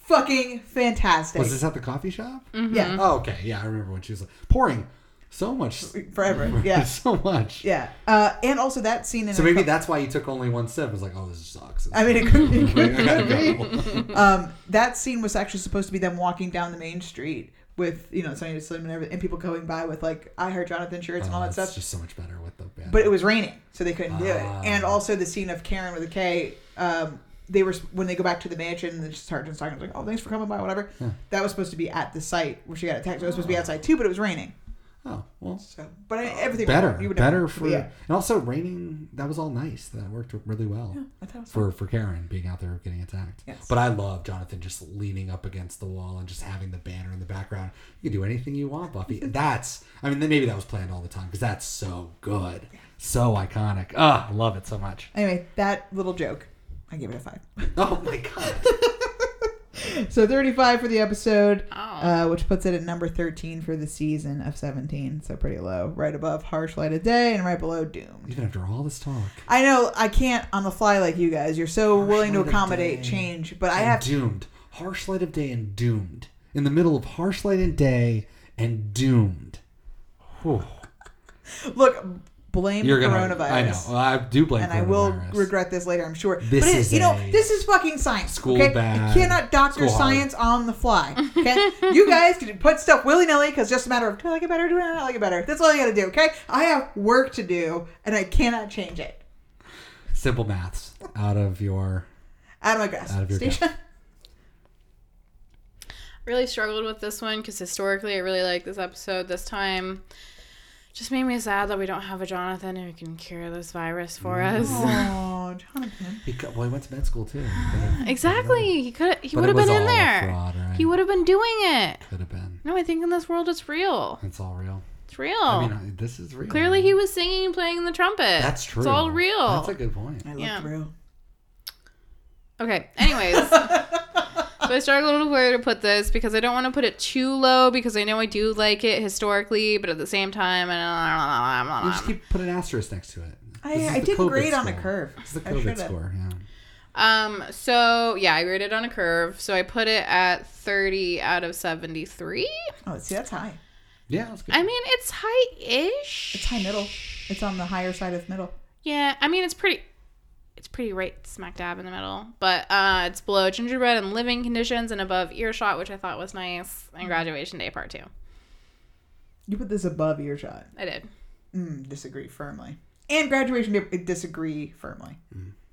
fucking fantastic. Was this at the coffee shop? Mhm. Yeah. Oh, okay. Yeah, I remember when she was like pouring so much forever? [LAUGHS] Yeah. so much. Yeah, uh, and also that scene in So maybe co- that's why you took only one sip. It was like, oh, this sucks. I mean, it could be. [LAUGHS] It could be. [LAUGHS] um, that scene was actually supposed to be them walking down the main street with you know Sonny Slim and everything, and people going by with like I heard Jonathan shirts and all Oh, that it's stuff. just so much better with the band. But it was raining, so they couldn't do it. Ah. And also the scene of Karen with a K. Um, they were when they go back to the mansion. The sergeant's talking like, "Oh, thanks for coming by, whatever." Yeah. That was supposed to be at the site where she got attacked. It was supposed to be outside too, but it was raining. Oh well, so but everything better, you would better never- for, yeah. and also raining. That was all nice. That worked really well Yeah, I thought it was for for Karen being out there getting attacked. Yes. But I love Jonathan just leaning up against the wall and just having the banner in the background. You can do anything you want, Buffy. [LAUGHS] that's. I mean, maybe that was planned all the time because that's so good, so iconic. Ah, I love it so much. Anyway, that little joke, I give it a five. [LAUGHS] Oh my god. [LAUGHS] so 35 for the episode, Oh. uh, which puts it at number 13 for the season of 17. So pretty low. Right above Harsh Light of Day and right below Doom. Even after all this talk, I know I can't on the fly like you guys. You're so willing to accommodate change, but I have doomed. Harsh light of day and doomed. In the middle of harsh light and day and doomed. Whew. look. Blame You're gonna. coronavirus. I know. Well, I do blame and I will regret this later, I'm sure. This but it, is you know, this is fucking science. school okay? bad, You cannot doctor school hard. science on the fly. [LAUGHS] Okay, you guys can put stuff willy nilly because just a matter of do I like it better, do I not like it better. That's all you got to do. Okay, I have work to do, and I cannot change it. Simple maths out of your Out of my grasp. out of your Stacia? [LAUGHS] really struggled with this one because historically I really like this episode. This time just made me sad that we don't have a Jonathan who can cure this virus for mm. us. Oh, [LAUGHS] Jonathan. He, co- well, he went to med school too. [LAUGHS] exactly. He could. He would have been in there. fraud, right? He would have been doing it. Could have been. No, I think in this world it's real. It's all real. It's real. I mean, this is real. Clearly, he was singing and playing the trumpet. That's true. It's all real. That's a good point. I looked Yeah. real. Okay. Anyways, so I struggled with where to put this because I don't want to put it too low because I know I do like it historically, but at the same time, I don't know. You just I keep put an asterisk next to it. I, I didn't COVID grade on a curve. This is the COVID score. Yeah. Um. So yeah, I graded on a curve. So I put it at thirty out of seventy-three. Oh, see, that's high. Yeah, that's good. I mean, it's high-ish. It's high middle. It's on the higher side of middle. Yeah, I mean it's pretty it's pretty right smack dab in the middle. But uh it's below gingerbread and living conditions and above earshot, which I thought was nice, and graduation day part two. You put this above earshot. I did. Mm, disagree firmly. And graduation day, disagree firmly.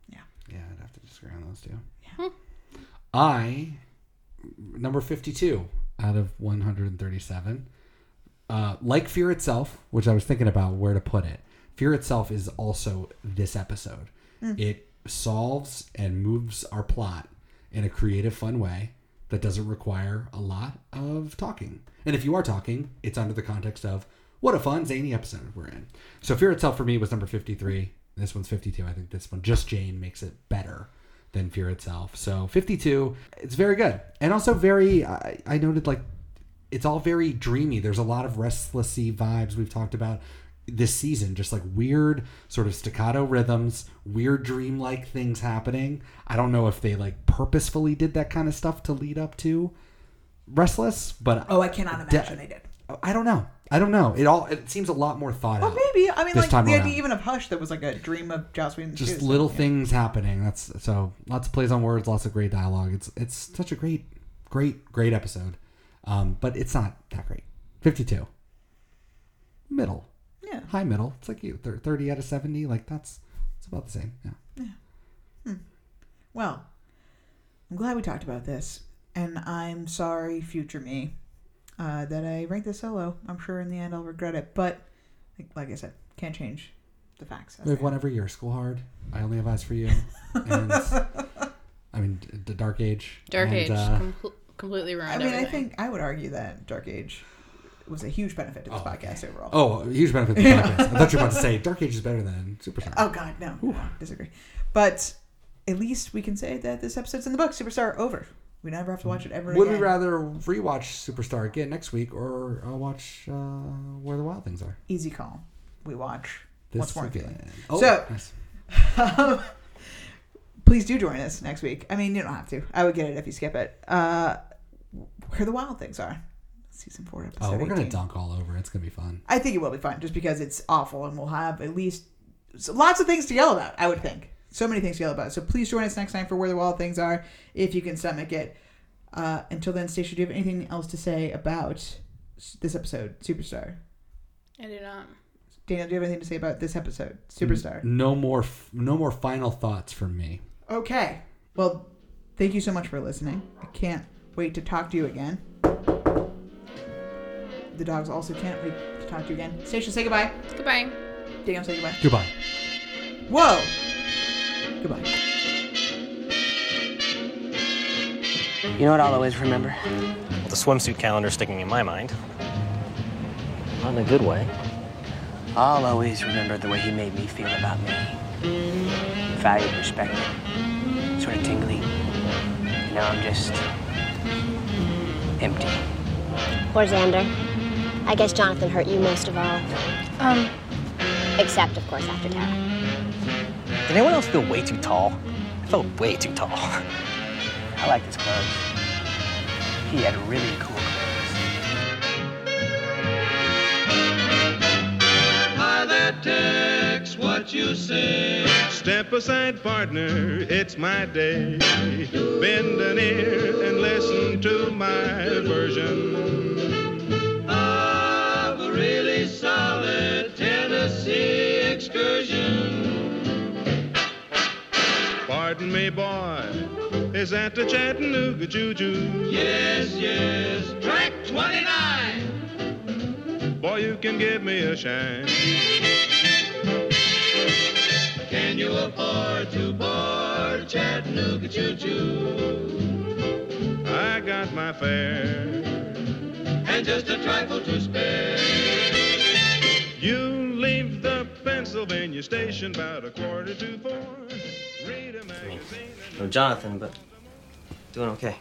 Yeah, Yeah, I'd have to disagree on those two. Yeah. I number fifty-two out of one hundred and thirty-seven. Uh, like Fear itself, which I was thinking about where to put it. Fear itself is also this episode. Mm. It solves and moves our plot in a creative, fun way that doesn't require a lot of talking. And if you are talking, it's under the context of what a fun, zany episode we're in. So Fear itself for me was number 53. This one's 52. I think this one, just Jane, makes it better than Fear itself. So 52, it's very good. And also very, I, I noted like, it's all very dreamy. There's a lot of restlessy vibes we've talked about this season, just like weird sort of staccato rhythms, weird dreamlike things happening. I don't know if they like purposefully did that kind of stuff to lead up to Restless, but Oh, I cannot imagine they did. I don't know. I don't know. It all it seems a lot more thought Well, out. maybe. I mean, this like time the around. idea even of Hush that was like a dream of Joss Whedon. just so, little yeah. things happening. That's so lots of plays on words, lots of great dialogue. It's it's such a great, great, great episode. Um, but it's not that great. Fifty-two. Middle. Yeah. High middle. It's like you. Thirty out of seventy. Like that's it's about the same. Yeah. Yeah. Well, I'm glad we talked about this, and I'm sorry, future me, uh, that I ranked this so low. I'm sure in the end I'll regret it, but like, like I said, can't change the facts. as We have they one every year. School hard. I only have eyes for you. [LAUGHS] And I mean, d- the Dark Age. Dark and, Age uh, compl- completely ruined I mean, I think I would argue that Dark Age was a huge benefit to this podcast overall. Oh, huge benefit to the [LAUGHS] podcast. I thought you were about to say Dark Age is better than Superstar. Oh God, no, no, disagree. But at least we can say that this episode's in the book. Superstar over. We never have to watch it ever Would again. we rather rewatch Superstar again next week or uh, watch uh, Where the Wild Things Are? Easy call. We watch. This What's more again. Oh, so, nice. um, [LAUGHS] please do join us next week. I mean, you don't have to. I would get it if you skip it. Uh, where the wild things are. Season four, episode. Oh, we're gonna 18. dunk all over. it. It's gonna be fun. I think it will be fun, just because it's awful, and we'll have at least lots of things to yell about. I would think so many things to yell about. So please join us next time for where the wild things are, if you can stomach it. Uh, until then, Stacia, do you have anything else to say about this episode, Superstar? I do not. Daniel, do you have anything to say about this episode, Superstar? No more. F- no more final thoughts from me. Okay. Well, thank you so much for listening. I can't wait to talk to you again. The dogs also can't wait to talk to you again. Stacia, say goodbye. Goodbye. Daniel, say goodbye. Goodbye. Whoa. Goodbye. You know what I'll always remember? Well, the swimsuit calendar sticking in my mind. Not in a good way. I'll always remember the way he made me feel about me. Valued, respected, sort of tingly. And now I'm just empty. Poor Xander. I guess Jonathan hurt you most of all. Um, except, of course, after Tara. Did anyone else feel way too tall? I felt way too tall. [LAUGHS] I liked his clothes. He had really cool clothes. Hi there, Tex, what you say? Step aside, partner, it's my day. Bend an ear and listen to my version Tennessee excursion. Pardon me, boy, is that the Chattanooga Choo? Yes, yes, track 29. Boy, you can give me a shine. Can you afford to board Chattanooga Choo Choo? I got my fare and just a trifle to spare. You leave the Pennsylvania station about a quarter to four. Read a magazine. No Jonathan, but doing okay.